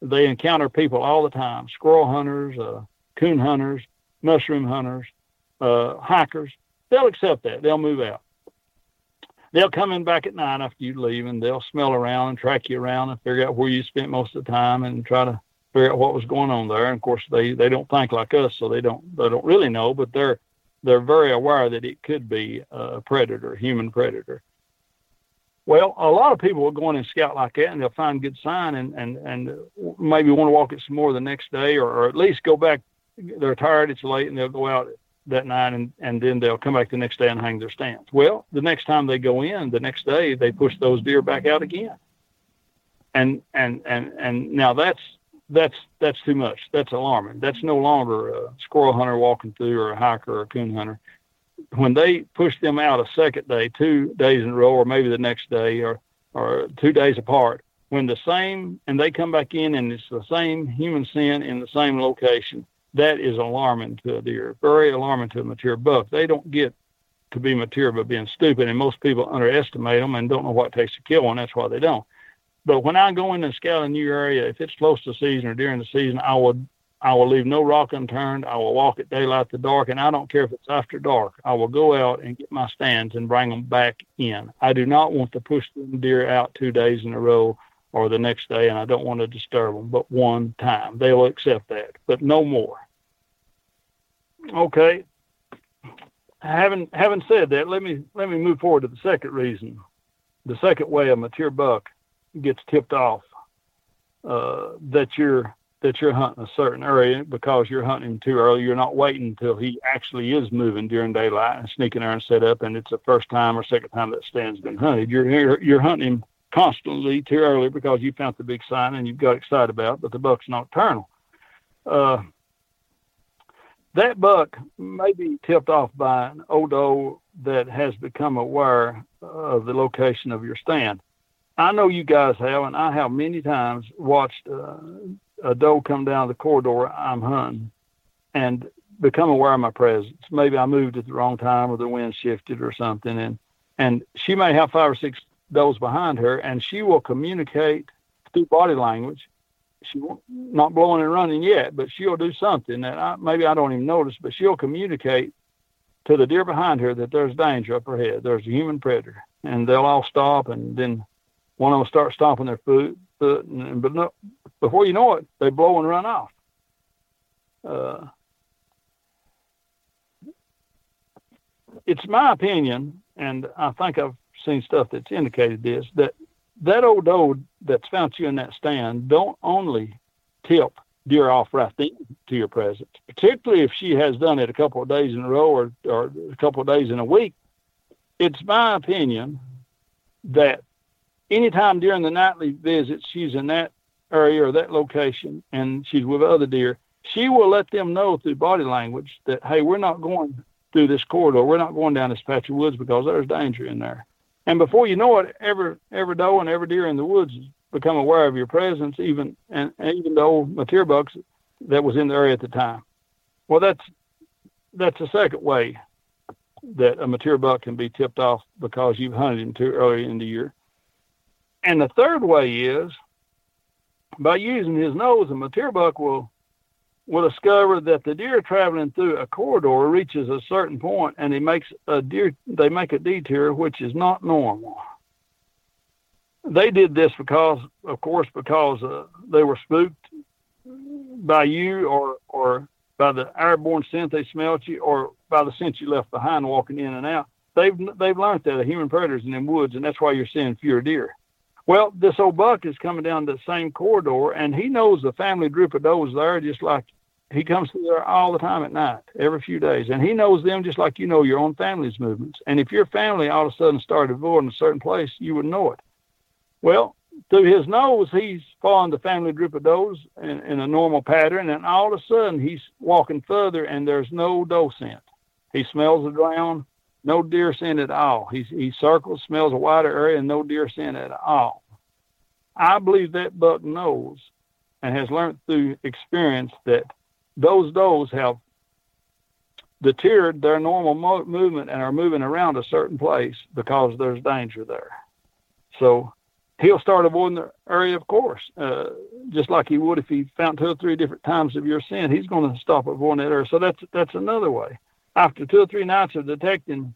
They encounter people all the time: squirrel hunters, uh, coon hunters, mushroom hunters, uh, hikers. They'll accept that. They'll move out. They'll come in back at night after you leave, and they'll smell around and track you around and figure out where you spent most of the time and try to figure out what was going on there. And of course, they they don't think like us, so they don't they don't really know, but they're they're very aware that it could be a predator, human predator. Well, a lot of people will go in and scout like that, and they'll find good sign, and and and maybe want to walk it some more the next day, or, or at least go back. They're tired, it's late, and they'll go out that night, and and then they'll come back the next day and hang their stands. Well, the next time they go in, the next day they push those deer back out again, and and and and now that's that's that's too much. That's alarming. That's no longer a squirrel hunter walking through or a hiker or a coon hunter. When they push them out a second day, two days in a row, or maybe the next day, or or two days apart, when the same and they come back in and it's the same human scent in the same location, that is alarming to a deer. Very alarming to a mature buck. They don't get to be mature by being stupid, and most people underestimate them and don't know what it takes to kill one. That's why they don't. but when I go in and scout a new area, if it's close to season or during the season, I will I will leave no rock unturned. I will walk at daylight to dark, and I don't care if it's after dark. I will go out and get my stands and bring them back in. I do not want to push the deer out two days in a row or the next day, and I don't want to disturb them, but one time. They will accept that, but no more. Okay. Having having said that, let me let me move forward to the second reason. The second way a mature buck gets tipped off uh, that you're that you're hunting a certain area because you're hunting too early. You're not waiting until he actually is moving during daylight and sneaking there and set up, and it's the first time or second time that stand's been hunted. You're you're, you're hunting him constantly too early because you found the big sign and you've got excited about, it, but the buck's nocturnal. Uh, that buck may be tipped off by an old doe that has become aware of the location of your stand. I know you guys have, and I have many times watched uh, a doe come down the corridor I'm hunting and become aware of my presence. Maybe I moved at the wrong time or the wind shifted or something, and and she may have five or six does behind her, and she will communicate through body language. She not blowing and running yet, but she'll do something that I, maybe I don't even notice, but she'll communicate to the deer behind her that there's danger up ahead. There's a human predator, and they'll all stop, and then one of them start stomping their foot, foot and, but no, before you know it, they blow and run off. Uh, it's my opinion, and I think I've seen stuff that's indicated this that that old doe that's found you in that stand don't only tip deer off right then to your presence, particularly if she has done it a couple of days in a row or, or a couple of days in a week. It's my opinion that anytime during the nightly visit she's in that area or that location and she's with other deer, she will let them know through body language that, hey, we're not going through this corridor. We're not going down this patch of woods because there's danger in there. And before you know it, every every doe and every deer in the woods become aware of your presence, even and, and even though mature bucks that was in the area at the time. Well, that's that's the second way that a mature buck can be tipped off because you've hunted him too early in the year. And the third way is by using his nose, a mature buck will will discover that the deer traveling through a corridor reaches a certain point and he makes a deer they make a detour which is not normal. They did this because of course because uh, they were spooked by you or or by the airborne scent they smelled you or by the scent you left behind walking in and out. They've they've learned that a human predators in them woods and that's why you're seeing fewer deer well, this old buck is coming down the same corridor, and he knows the family group of does there, just like he comes through there all the time at night, every few days, and he knows them just like you know your own family's movements. And if your family all of a sudden started avoiding a certain place, you would know it. Well, through his nose, he's following the family group of does in, in a normal pattern, and all of a sudden he's walking further, and there's no doe scent. He smells the ground, no deer scent at all. He, he circles, smells a wider area, and no deer scent at all. I believe that buck knows and has learned through experience that those does have deterred their normal mo- movement and are moving around a certain place because there's danger there. So he'll start avoiding the area, of course, uh, just like he would if he found two or three different times of your scent. He's going to stop avoiding that area. So that's that's another way. After two or three nights of detecting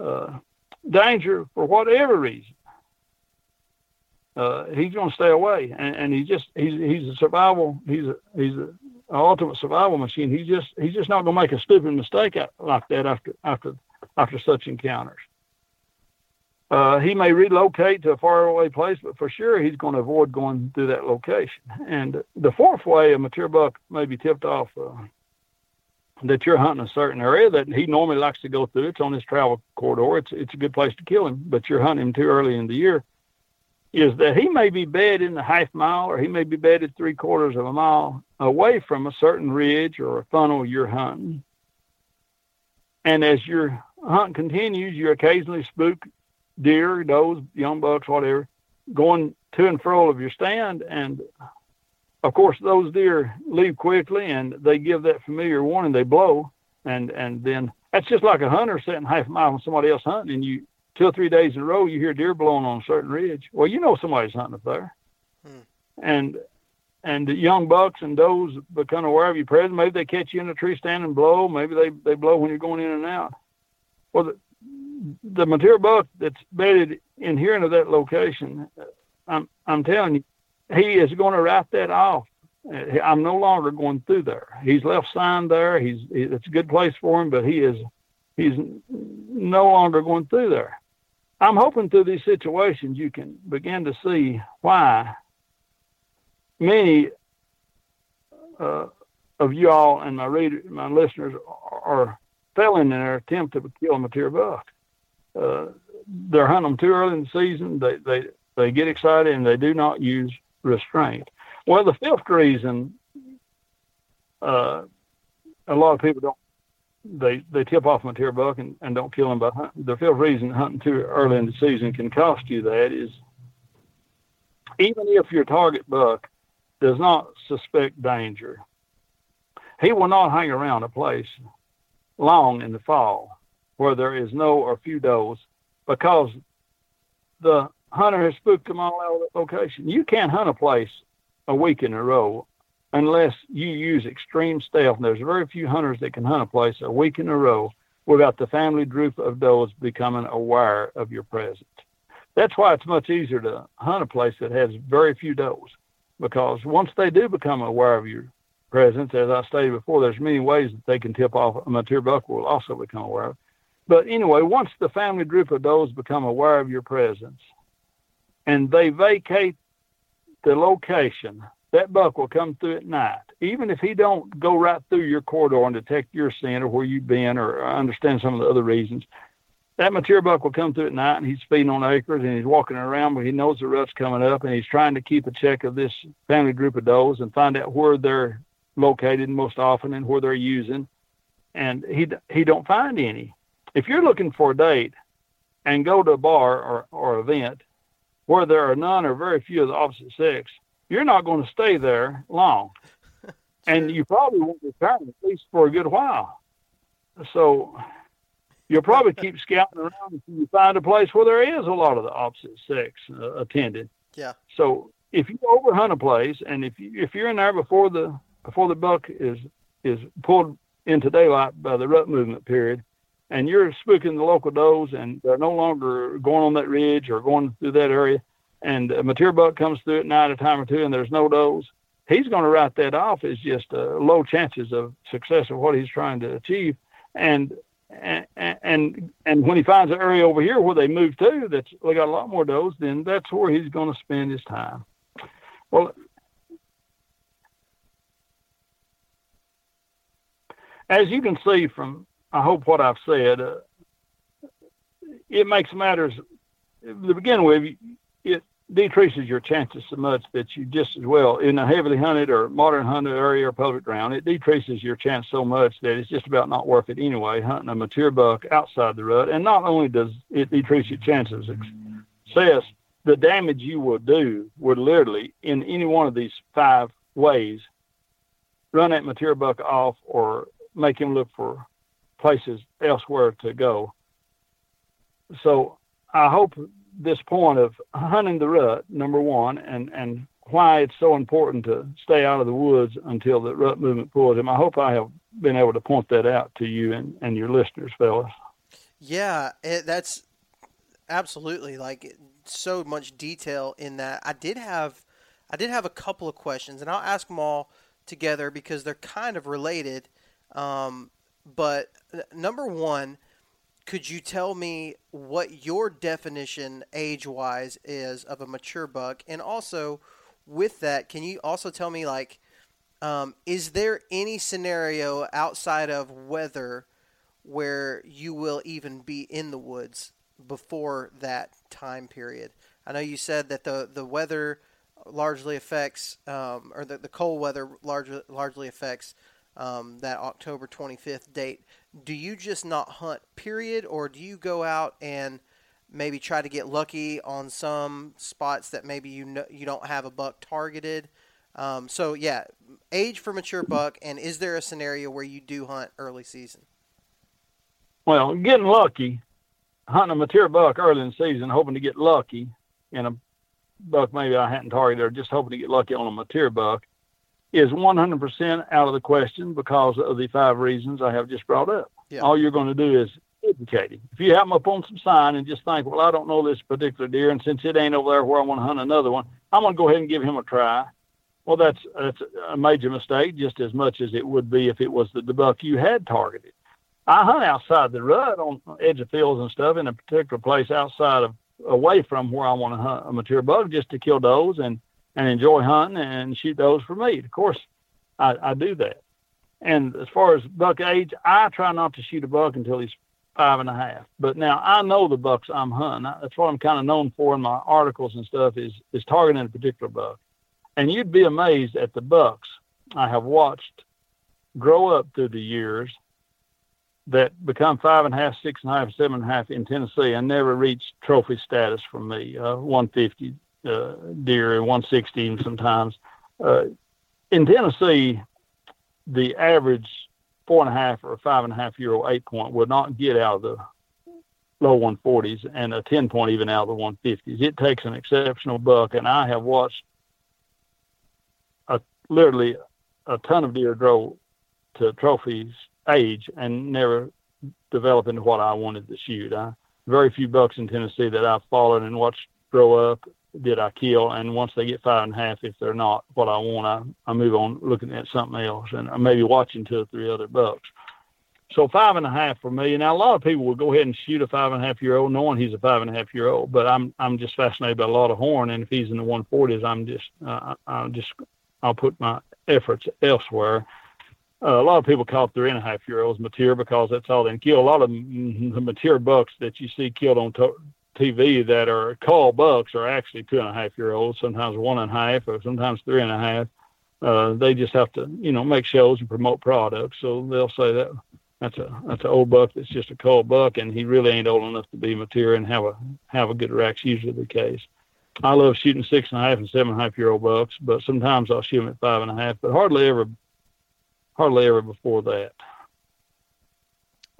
uh, danger for whatever reason, uh, he's going to stay away, and, and he just he's he's a survival he's a he's a ultimate survival machine. He's just he's just not going to make a stupid mistake like that after after after such encounters. Uh, he may relocate to a faraway place, but for sure he's going to avoid going through that location. And the fourth way a mature buck may be tipped off uh, that you're hunting a certain area that he normally likes to go through. It's on his travel corridor. It's it's a good place to kill him, but you're hunting him too early in the year is that he may be bedded in a half mile or he may be bedded three quarters of a mile away from a certain ridge or a funnel you're hunting. And as your hunt continues, you occasionally spook deer, does, young bucks, whatever, going to and fro of your stand. And of course, those deer leave quickly and they give that familiar warning. They blow, and and then that's just like a hunter sitting half a mile from somebody else hunting, and you two or three days in a row, you hear deer blowing on a certain ridge. Well, you know somebody's hunting up there, hmm. and and the young bucks and does become aware of your presence. Maybe they catch you in a tree stand and blow. Maybe they they blow when you're going in and out. Well, the, the mature buck that's bedded in here into that location, I'm I'm telling you, he is going to write that off. I'm no longer going through there. He's left sign there. He's it's a good place for him, but he is he's no longer going through there. I'm hoping through these situations you can begin to see why many uh, of you all and my readers, my listeners are failing in their attempt to kill a mature buck. Uh, they're hunting them too early in the season. They they they get excited and they do not use restraint. Well, the fifth reason uh, a lot of people don't they they tip off a mature buck and, and don't kill them by hunting. The fifth reason hunting too early in the season can cost you that is even if your target buck does not suspect danger, he will not hang around a place long in the fall where there is no or few does because the hunter has spooked them all out of the location. You can't hunt a place a week in a row unless you use extreme stealth. And there's very few hunters that can hunt a place a week in a row without the family group of does becoming aware of your presence. That's why it's much easier to hunt a place that has very few does, because once they do become aware of your presence, as I stated before, there's many ways that they can tip off a mature buck will also become aware of. But anyway, once the family group of does become aware of your presence and they vacate the location that buck will come through at night. Even if he don't go right through your corridor and detect your scent or where you've been or understand some of the other reasons, that mature buck will come through at night and he's feeding on acres and he's walking around but he knows the rut's coming up and he's trying to keep a check of this family group of does and find out where they're located most often and where they're using. And he he don't find any. If you're looking for a date and go to a bar or, or event where there are none or very few of the opposite sex, you're not going to stay there long. and you probably won't return at least for a good while. So you'll probably keep scouting around until you find a place where there is a lot of the opposite sex uh, attended. Yeah. So if you overhunt a place, and if you if you're in there before the before the buck is is pulled into daylight by the rut movement period, and you're spooking the local does, and they're no longer going on that ridge or going through that area, and a mature buck comes through at night a time or two and there's no does, he's going to write that off as just uh, low chances of success of what he's trying to achieve. And and and and when he finds an area over here where they move to that's they got a lot more does, then that's where he's going to spend his time. Well, as you can see from I hope what I've said, uh, it makes matters. To begin with, it decreases your chances so much that you just as well in a heavily hunted or modern hunted area or public ground it decreases your chance so much that it's just about not worth it anyway hunting a mature buck outside the rut and not only does it decrease your chances of success the damage you will do would literally in any one of these five ways run that mature buck off or make him look for places elsewhere to go so i hope this point of hunting the rut, number one, and, and why it's so important to stay out of the woods until the rut movement pulls him. I hope I have been able to point that out to you and, and your listeners, fellas. Yeah, it, that's absolutely like so much detail in that. I did have, I did have a couple of questions, and I'll ask them all together because they're kind of related. Um, but number one, could you tell me what your definition age wise is of a mature buck? And also with that can you also tell me like um, is there any scenario outside of weather where you will even be in the woods before that time period? I know you said that the, the weather largely affects um, or the, the cold weather largely, largely affects um, that october 25th date. Do you just not hunt period? Or do you go out and maybe try to get lucky on some spots that maybe you know you don't have a buck targeted? Um, so yeah age for mature buck and is there a scenario where you do hunt early season? Well getting lucky hunting a mature buck early in the season, hoping to get lucky in a buck maybe I hadn't targeted or just hoping to get lucky on a mature buck is 100% out of the question because of the five reasons I have just brought up. Yeah. All you're going to do is educate him. If you have him up on some sign and just think, well, I don't know this particular deer, and since it ain't over there where I want to hunt another one, I'm going to go ahead and give him a try. Well, that's that's a major mistake, just as much as it would be if it was the, the buck you had targeted. I hunt outside the rut on edge of fields and stuff in a particular place outside of away from where I want to hunt a mature buck just to kill does and and enjoy hunting and shoot those for meat. Of course, I, I do that. And as far as buck age, I try not to shoot a buck until he's five and a half. But now I know the bucks I'm hunting. That's what I'm kind of known for in my articles and stuff is is targeting a particular buck. And you'd be amazed at the bucks I have watched grow up through the years that become five and a half, six and a half, seven and a half in Tennessee and never reach trophy status from me. Uh, 150 uh, deer and 160 sometimes. Uh, in Tennessee, the average four and a half or five and a half year old eight point would not get out of the low 140s and a 10 point even out of the 150s. It takes an exceptional buck, and I have watched a, literally a ton of deer grow to trophies age and never develop into what I wanted to shoot. I, very few bucks in Tennessee that I've followed and watched grow up did I kill. And once they get five and a half, if they're not what I want, I, I move on looking at something else and maybe watching two or three other bucks. So five and a half for me. Now a lot of people will go ahead and shoot a five and a half year old knowing he's a five and a half year old, but I'm I'm just fascinated by a lot of horn, and if he's in the 140s, I'm just uh, I'll just I'll put my efforts elsewhere. Uh, a lot of people call three and a half year olds mature because that's all they kill. A lot of the mature bucks that you see killed on to- TV that are called bucks are actually two and a half year olds, sometimes one and a half, or sometimes three and a half. Uh, they just have to, you know, make shows and promote products. So they'll say that that's a that's an old buck that's just a cull buck, and he really ain't old enough to be mature and have a have a good rack's usually the case. I love shooting six and a half and seven and a half year old bucks, but sometimes I'll shoot them at five and a half, but hardly ever hardly ever before that.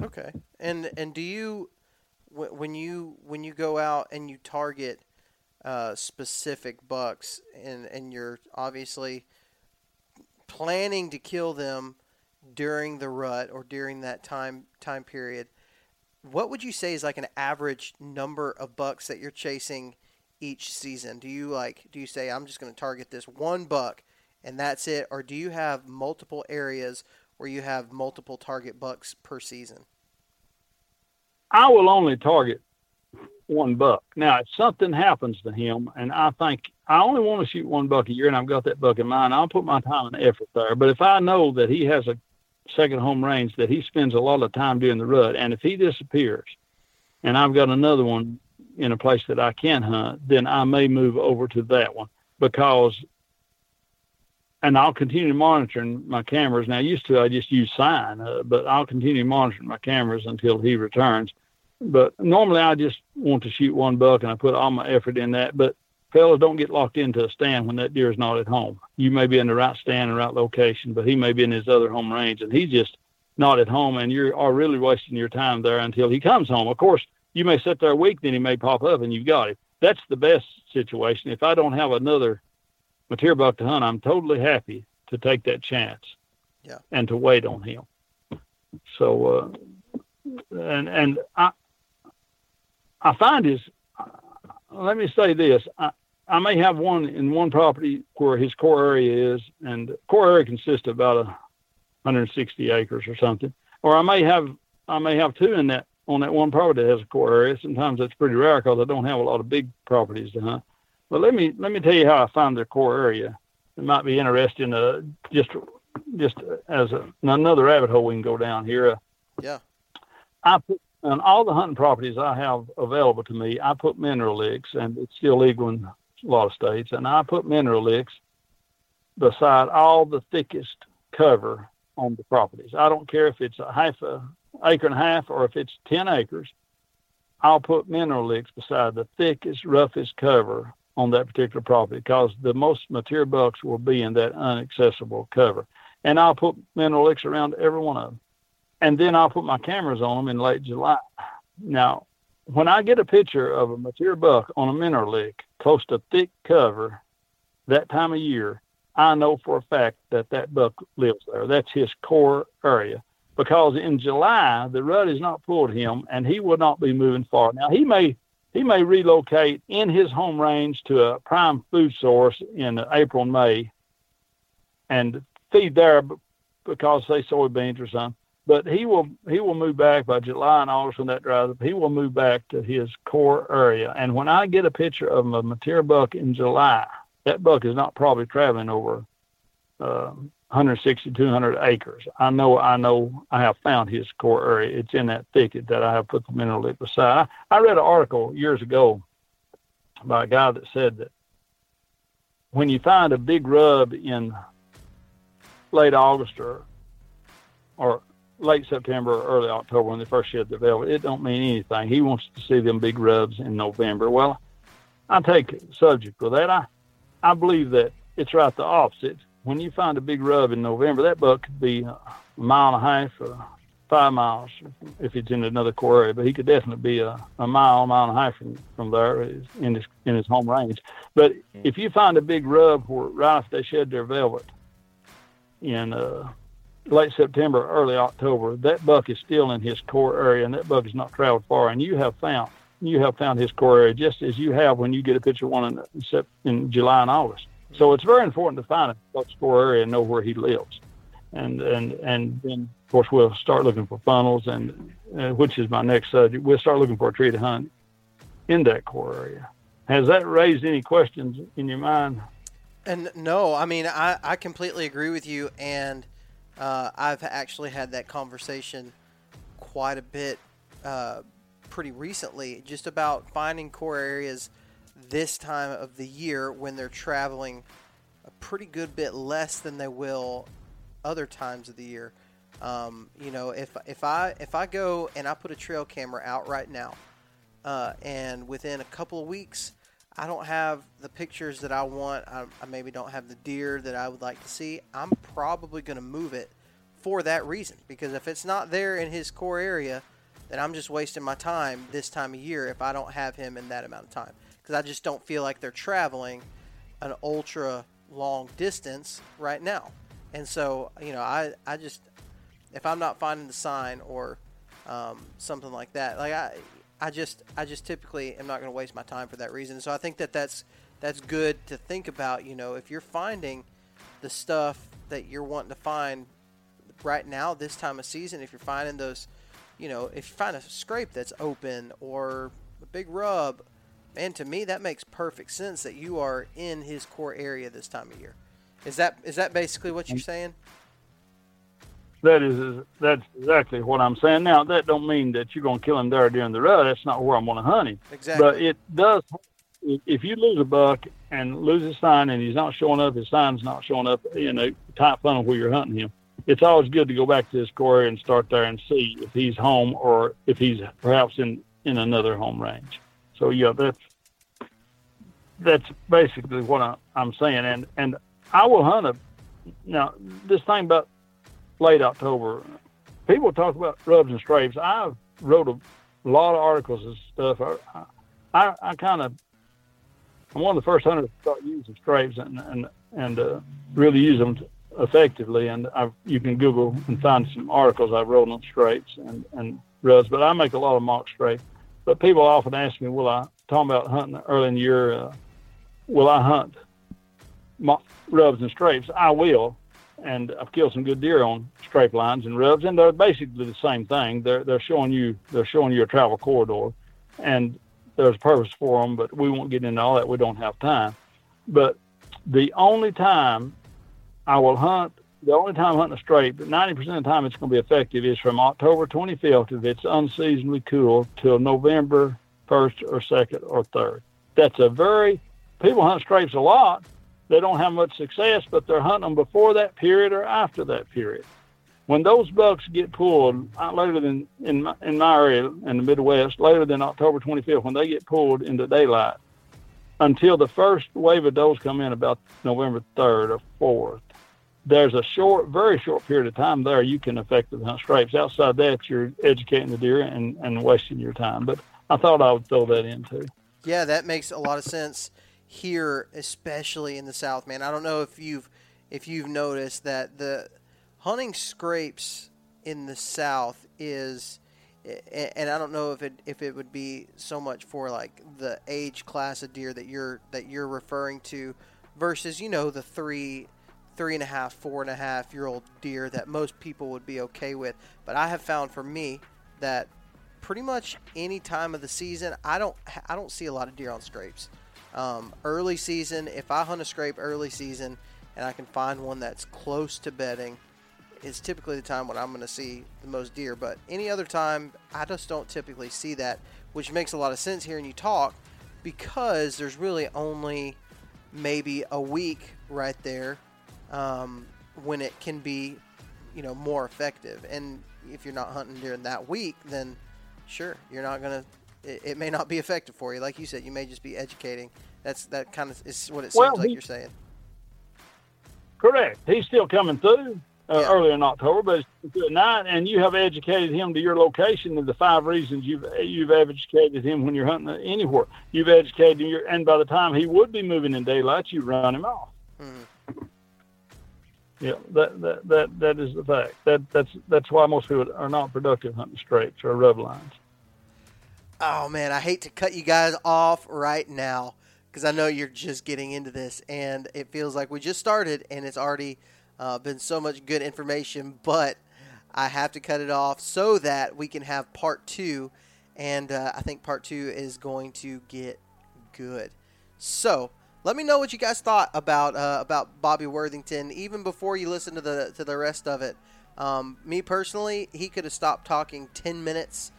Okay, and and do you when you when you go out and you target uh, specific bucks and and you're obviously planning to kill them during the rut or during that time time period, what would you say is like an average number of bucks that you're chasing each season? Do you like do you say I'm just going to target this one buck and that's it, or do you have multiple areas where you have multiple target bucks per season? I will only target one buck. Now, if something happens to him, and I think I only want to shoot one buck a year, and I've got that buck in mind, I'll put my time and effort there. But if I know that he has a second home range that he spends a lot of time doing the rut, and if he disappears, and I've got another one in a place that I can hunt, then I may move over to that one because and I'll continue monitoring my cameras. Now, used to I just use sign, uh, but I'll continue monitoring my cameras until he returns. But normally I just want to shoot one buck and I put all my effort in that. But fellas, don't get locked into a stand when that deer is not at home. You may be in the right stand and right location, but he may be in his other home range and he's just not at home and you are really wasting your time there until he comes home. Of course, you may sit there a week, then he may pop up and you've got him. That's the best situation. If I don't have another mature buck to hunt, I'm totally happy to take that chance. Yeah. And to wait on him. So, uh, and and I I find his. Let me say this. I, I may have one in one property where his core area is, and core area consists of about a 160 acres or something. Or I may have I may have two in that on that one property that has a core area. Sometimes that's pretty rare because I don't have a lot of big properties to hunt. But let me let me tell you how I found their core area. It might be interesting. Uh, just just as a, another rabbit hole we can go down here. Uh, yeah. I put on all the hunting properties I have available to me. I put mineral licks, and it's still legal in a lot of states. And I put mineral licks beside all the thickest cover on the properties. I don't care if it's a half a acre and a half or if it's ten acres. I'll put mineral licks beside the thickest, roughest cover on that particular property because the most mature bucks will be in that inaccessible cover. And I'll put mineral licks around every one of them. And then I'll put my cameras on them in late July. Now, when I get a picture of a mature buck on a mineral lick close to thick cover that time of year, I know for a fact that that buck lives there. That's his core area. Because in July, the rut is not pulled him and he will not be moving far. Now, he may he may relocate in his home range to a prime food source in April and May and feed there because say soybeans or something. But he will he will move back by July and August when that dries up. He will move back to his core area. And when I get a picture of a mature buck in July, that buck is not probably traveling over uh, 160, 200 acres. I know, I know, I have found his core area. It's in that thicket that I have put the mineral lick beside. I, I read an article years ago by a guy that said that when you find a big rub in late August or or late September or early October when they first shed the velvet, it don't mean anything. He wants to see them big rubs in November. Well, I take subject with that. I I believe that it's right the opposite. When you find a big rub in November, that buck could be a mile and a half or five miles if it's in another core area, but he could definitely be a, a mile, mile and a half from, from there in his in his home range. But if you find a big rub where right after they shed their velvet in uh, late September, early October, that buck is still in his core area, and that buck has not traveled far. And you have found you have found his core area just as you have when you get a picture one in, in July and August. So it's very important to find a buck's core area and know where he lives. And and and then of course we'll start looking for funnels, and uh, which is my next subject. We'll start looking for a tree to hunt in that core area. Has that raised any questions in your mind? And no, I mean I, I completely agree with you, and uh, I've actually had that conversation quite a bit, uh, pretty recently, just about finding core areas this time of the year when they're traveling a pretty good bit less than they will other times of the year. Um, you know, if if I if I go and I put a trail camera out right now, uh, and within a couple of weeks I don't have the pictures that I want. I, I maybe don't have the deer that I would like to see. I'm probably going to move it for that reason because if it's not there in his core area, then I'm just wasting my time this time of year if I don't have him in that amount of time because I just don't feel like they're traveling an ultra long distance right now. And so, you know, I, I just, if I'm not finding the sign or um, something like that, like I, I just I just typically am not going to waste my time for that reason. So I think that that's that's good to think about. You know, if you're finding the stuff that you're wanting to find right now, this time of season, if you're finding those, you know, if you find a scrape that's open or a big rub, man, to me that makes perfect sense that you are in his core area this time of year. Is that is that basically what you're saying? that is that's exactly what I'm saying. Now that don't mean that you're going to kill him there during the rut. That's not where I'm going to hunt him. Exactly. But it does. If you lose a buck and lose his sign and he's not showing up, his sign's not showing up in a tight funnel where you're hunting him. It's always good to go back to his core and start there and see if he's home or if he's perhaps in in another home range. So yeah, that's that's basically what I, I'm saying. And and I will hunt a now this thing about late October. People talk about rubs and scrapes. I've wrote a lot of articles and stuff. I, I, I kind of, I'm one of the first hunters to start using scrapes and and and uh, really use them effectively. And I've, you can Google and find some articles I've wrote on scrapes and and rubs. But I make a lot of mock scrapes. But people often ask me, will I talking about hunting early in the year? Uh, will I hunt rubs and scrapes? I will and I've killed some good deer on scrape lines and rubs, and they're basically the same thing. They're they're showing you they're showing you a travel corridor, and there's a purpose for them, but we won't get into all that. We don't have time. But the only time I will hunt, the only time I'm hunting a straight, but 90% of the time it's going to be effective is from October 25th if it's unseasonably cool till November 1st or 2nd or 3rd. That's a very, people hunt scrapes a lot, they don't have much success, but they're hunting them before that period or after that period. When those bucks get pulled uh, later than in my, in my area in the Midwest, later than October 25th, when they get pulled into daylight, until the first wave of does come in about November 3rd or 4th, there's a short, very short period of time there you can effectively hunt scrapes. Outside that, you're educating the deer and, and wasting your time. But I thought I would throw that in too. Yeah, that makes a lot of sense here, especially in the South, man. I don't know if you've if you've noticed that the hunting scrapes in the South is, and I don't know if it if it would be so much for like the age class of deer that you're that you're referring to, versus you know the three three and a half, four and a half year old deer that most people would be okay with. But I have found for me that pretty much any time of the season, I don't I don't see a lot of deer on scrapes. Um, early season, if I hunt a scrape early season and I can find one that's close to bedding, is typically the time when I'm going to see the most deer. But any other time, I just don't typically see that, which makes a lot of sense hearing you talk because there's really only maybe a week right there um, when it can be, you know, more effective. And if you're not hunting during that week, then sure, you're not gonna. It, it may not be effective for you, like you said. You may just be educating. That's that kind of is what it seems well, like he, you're saying. Correct. He's still coming through uh, yeah. early in October, but it's night, and you have educated him to your location and the five reasons you've you've educated him when you're hunting anywhere. You've educated him, and by the time he would be moving in daylight, you run him off. Mm-hmm. Yeah, that, that that that is the fact. That that's that's why most people are not productive hunting scrapes or rub lines. Oh man, I hate to cut you guys off right now because I know you're just getting into this, and it feels like we just started, and it's already uh, been so much good information. But I have to cut it off so that we can have part two, and uh, I think part two is going to get good. So let me know what you guys thought about uh, about Bobby Worthington, even before you listen to the to the rest of it. Um, me personally, he could have stopped talking ten minutes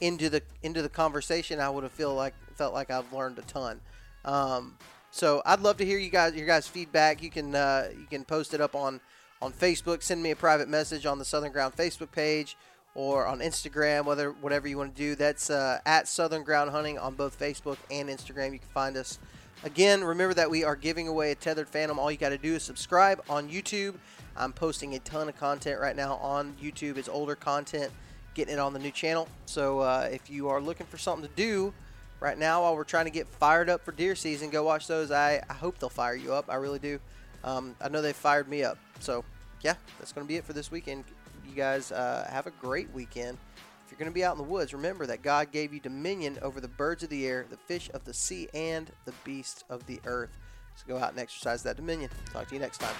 into the into the conversation. I would have feel like felt like I've learned a ton. Um, so I'd love to hear you guys your guys feedback. You can uh, you can post it up on on Facebook. Send me a private message on the Southern Ground Facebook page or on Instagram, whether whatever you want to do. That's uh, at Southern Ground Hunting on both Facebook and Instagram. You can find us. Again, remember that we are giving away a Tethrd Phantom. All you got to do is subscribe on YouTube. I'm posting a ton of content right now on YouTube. It's older content, getting it on the new channel. So uh, if you are looking for something to do right now while we're trying to get fired up for deer season, go watch those. I, I hope they'll fire you up. I really do. Um, I know they fired me up. So yeah, that's going to be it for this weekend. You guys uh, have a great weekend If you're going to be out in the woods, remember that God gave you dominion over the birds of the air, the fish of the sea, and the beasts of the earth. So go out and exercise that dominion. Talk to you next time.